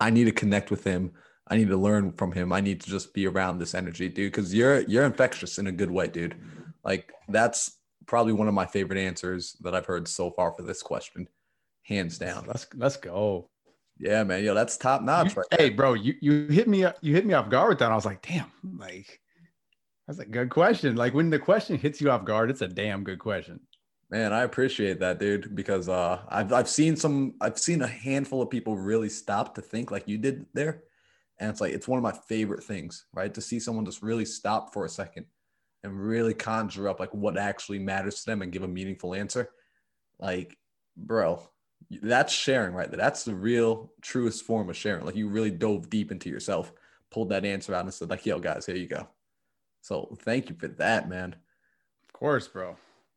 I need to connect with him. I need to learn from him. I need to just be around this energy, dude. Because you're you're infectious in a good way, dude. Like that's probably one of my favorite answers that I've heard so far for this question, hands down. Let's let's go. Yeah, man. Yo, that's top notch, right? Hey, bro, you you hit me up you hit me off guard with that. I was like, damn, like that's a good question. Like when the question hits you off guard, it's a damn good question. Man, I appreciate that, dude, because uh, I've I've seen some, I've seen a handful of people really stop to think like you did there, and it's like it's one of my favorite things, right? To see someone just really stop for a second and really conjure up like what actually matters to them and give a meaningful answer. Like, bro, that's sharing right there. That's the real truest form of sharing. Like you really dove deep into yourself, pulled that answer out and said, like, yo, guys, here you go. So thank you for that, man. Of course, bro.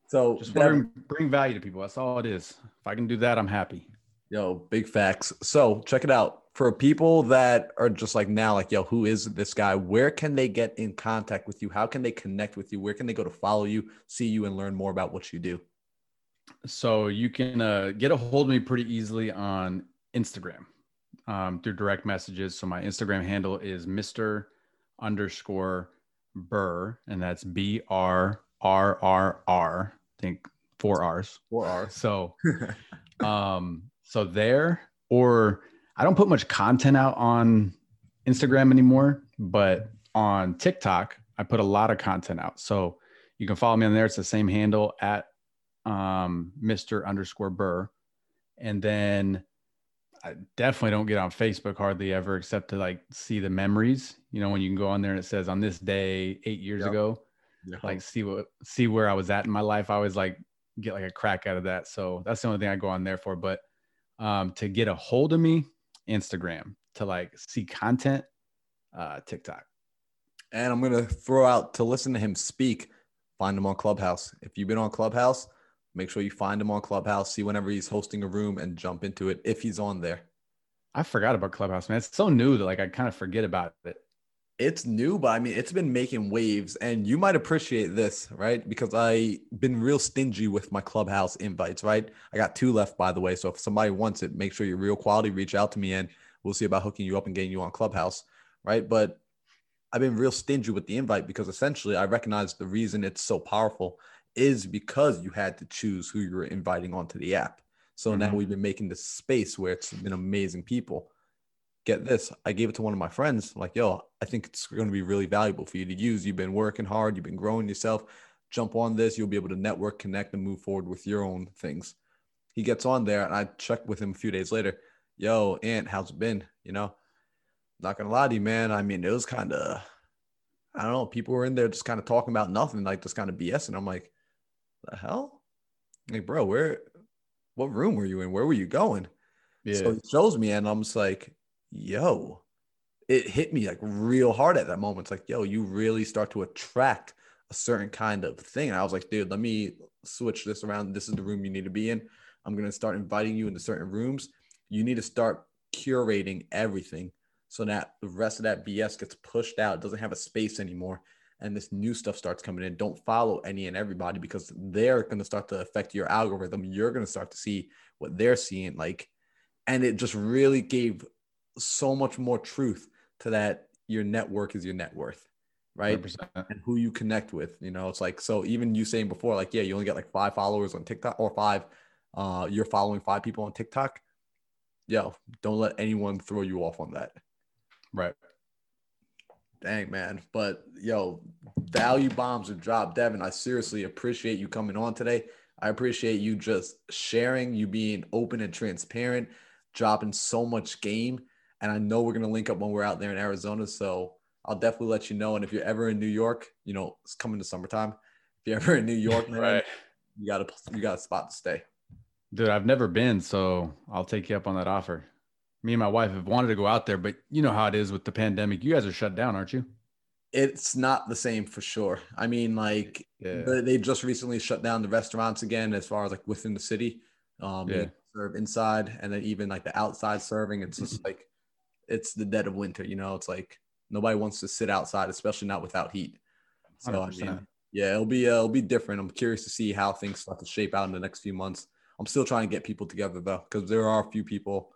So just bring, bring value to people. That's all it is. If I can do that, I'm happy. Yo, big facts. So check it out. For people that are just like now, like, yo, who is this guy? Where can they get in contact with you? How can they connect with you? Where can they go to follow you, see you, and learn more about what you do? So you can uh, get a hold of me pretty easily on Instagram um, through direct messages. So my Instagram handle is Mr. underscore Burr, and that's B R R R R. I think four R's. Four R's. So, um, so there, or I don't put much content out on Instagram anymore, but on TikTok, I put a lot of content out. So you can follow me on there. It's the same handle at um, Mr. underscore Burr. And then I definitely don't get on Facebook hardly ever except to like see the memories. You know, when you can go on there and it says on this day eight years yep. ago, yep. like see what see where I was at in my life. I always like get like a crack out of that. So that's the only thing I go on there for. But um, to get a hold of me, Instagram. To like see content, uh, TikTok. And I'm gonna throw out to listen to him speak. Find him on Clubhouse. If you've been on Clubhouse, Make sure you find him on Clubhouse, see whenever he's hosting a room and jump into it if he's on there. I forgot about Clubhouse, man. It's so new that like I kind of forget about it. It's new, but I mean it's been making waves and you might appreciate this, right? Because I been real stingy with my Clubhouse invites, right? I got two left by the way. So if somebody wants it, make sure you're real quality, reach out to me and we'll see about hooking you up and getting you on Clubhouse, right? But I've been real stingy with the invite because essentially I recognize the reason it's so powerful is because you had to choose who you were inviting onto the app. So mm-hmm. now we've been making this space where it's been amazing people. Get this, I gave it to one of my friends, like, yo, I think it's going to be really valuable for you to use. You've been working hard, you've been growing yourself. Jump on this, you'll be able to network, connect, and move forward with your own things. He gets on there, and I check with him a few days later. Yo, Ant, how's it been? You know, not gonna lie to you, man. I mean, it was kind of, I don't know, people were in there just kind of talking about nothing, like just kind of BS. And I'm like, the hell? Like, bro, where, what room were you in? Where were you going? Yeah. So he shows me, and I'm just like, yo, it hit me like real hard at that moment. It's like, yo, you really start to attract a certain kind of thing. And I was like, dude, let me switch this around. This is the room you need to be in. I'm going to start inviting you into certain rooms. You need to start curating everything so that the rest of that BS gets pushed out. It doesn't have a space anymore and this new stuff starts coming in, don't follow any and everybody because they're going to start to affect your algorithm. You're going to start to see what they're seeing. Like, and it just really gave so much more truth to that your network is your net worth, right? 100%. And who you connect with. You know, it's like, so even you saying before, like, yeah, you only get like five followers on TikTok or five, uh, you're following five people on TikTok. Yo, don't let anyone throw you off on that. Right. Dang, man. But yo, value bombs are dropped. Devin, I seriously appreciate you coming on today. I appreciate you just sharing, you being open and transparent, dropping so much game. And I know we're going to link up when we're out there in Arizona. So I'll definitely let you know. And if you're ever in New York, you know, it's coming to summertime. If you're ever in New York, man, right. you got a, you got a spot to stay. Dude, I've never been. So I'll take you up on that offer me and my wife have wanted to go out there, but you know how it is with the pandemic. You guys are shut down, aren't you? it's not the same for sure. I mean, like Yeah. they, just recently shut down the restaurants again, as far as like within the city. Um, Yeah. serve inside, and then even like the outside serving. It's just like it's the dead of winter. You know, it's like nobody wants to sit outside, especially not without heat. So I 100%. mean, yeah, it'll be uh, it'll be different. I'm curious to see how things start to shape out in the next few months. I'm still trying to get people together though, because there are a few people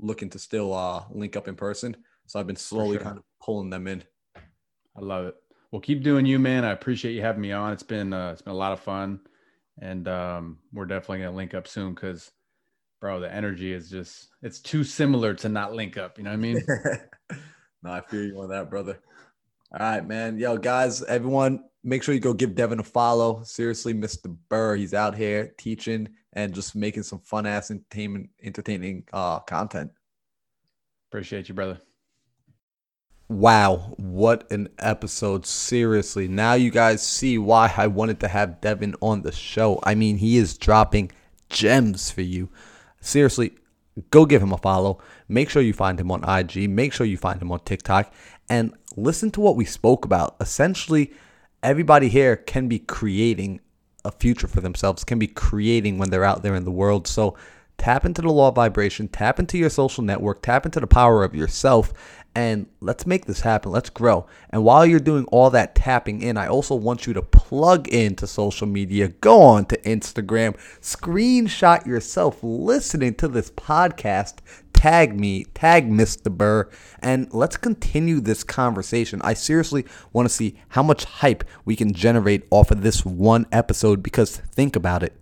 looking to still uh link up in person. So I've been slowly sure. kind of pulling them in. I love it. Well, keep doing you, man. I appreciate you having me on. It's been uh, it's been a lot of fun, and um, we're definitely gonna link up soon because, bro, the energy is just it's too similar to not link up. You know what I mean? no, I feel you on that, brother. All right, man. Yo, guys, everyone, make sure you go give Devin a follow. Seriously, Mr. Burr, he's out here teaching and just making some fun ass entertainment, entertaining uh content. appreciate you, brother. Wow, what an episode. Seriously. Now you guys see why I wanted to have Devin on the show. I mean, he is dropping gems for you. Seriously, go give him a follow. Make sure you find him on IG. Make sure you find him on TikTok. And listen to what we spoke about. Essentially, everybody here can be creating a future for themselves, can be creating when they're out there in the world. So tap into the law of vibration, tap into your social network, tap into the power of yourself, and let's make this happen. Let's grow. And while you're doing all that tapping in, I also want you to plug into social media. Go on to Instagram, screenshot yourself listening to this podcast, tag me, tag Mr. Burr, and let's continue this conversation. I seriously want to see how much hype we can generate off of this one episode because think about it.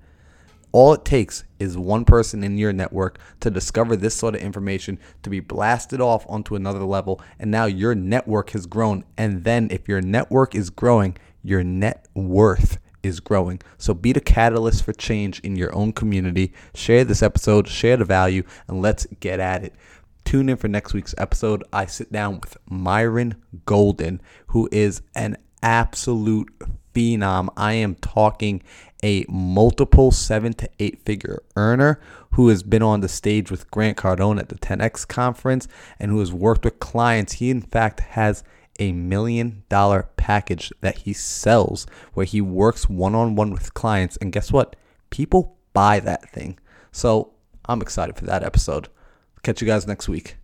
All it takes is one person in your network to discover this sort of information to be blasted off onto another level. And now your network has grown. And then, if your network is growing, your net worth is growing. So, be the catalyst for change in your own community. Share this episode, share the value, and let's get at it. Tune in for next week's episode. I sit down with Myron Golden, who is an absolute phenom. I am talking a multiple seven to eight figure earner who has been on the stage with Grant Cardone at the 10X conference and who has worked with clients. He, in fact, has a million dollar package that he sells where he works one on one with clients. And guess what? People buy that thing. So I'm excited for that episode. Catch you guys next week.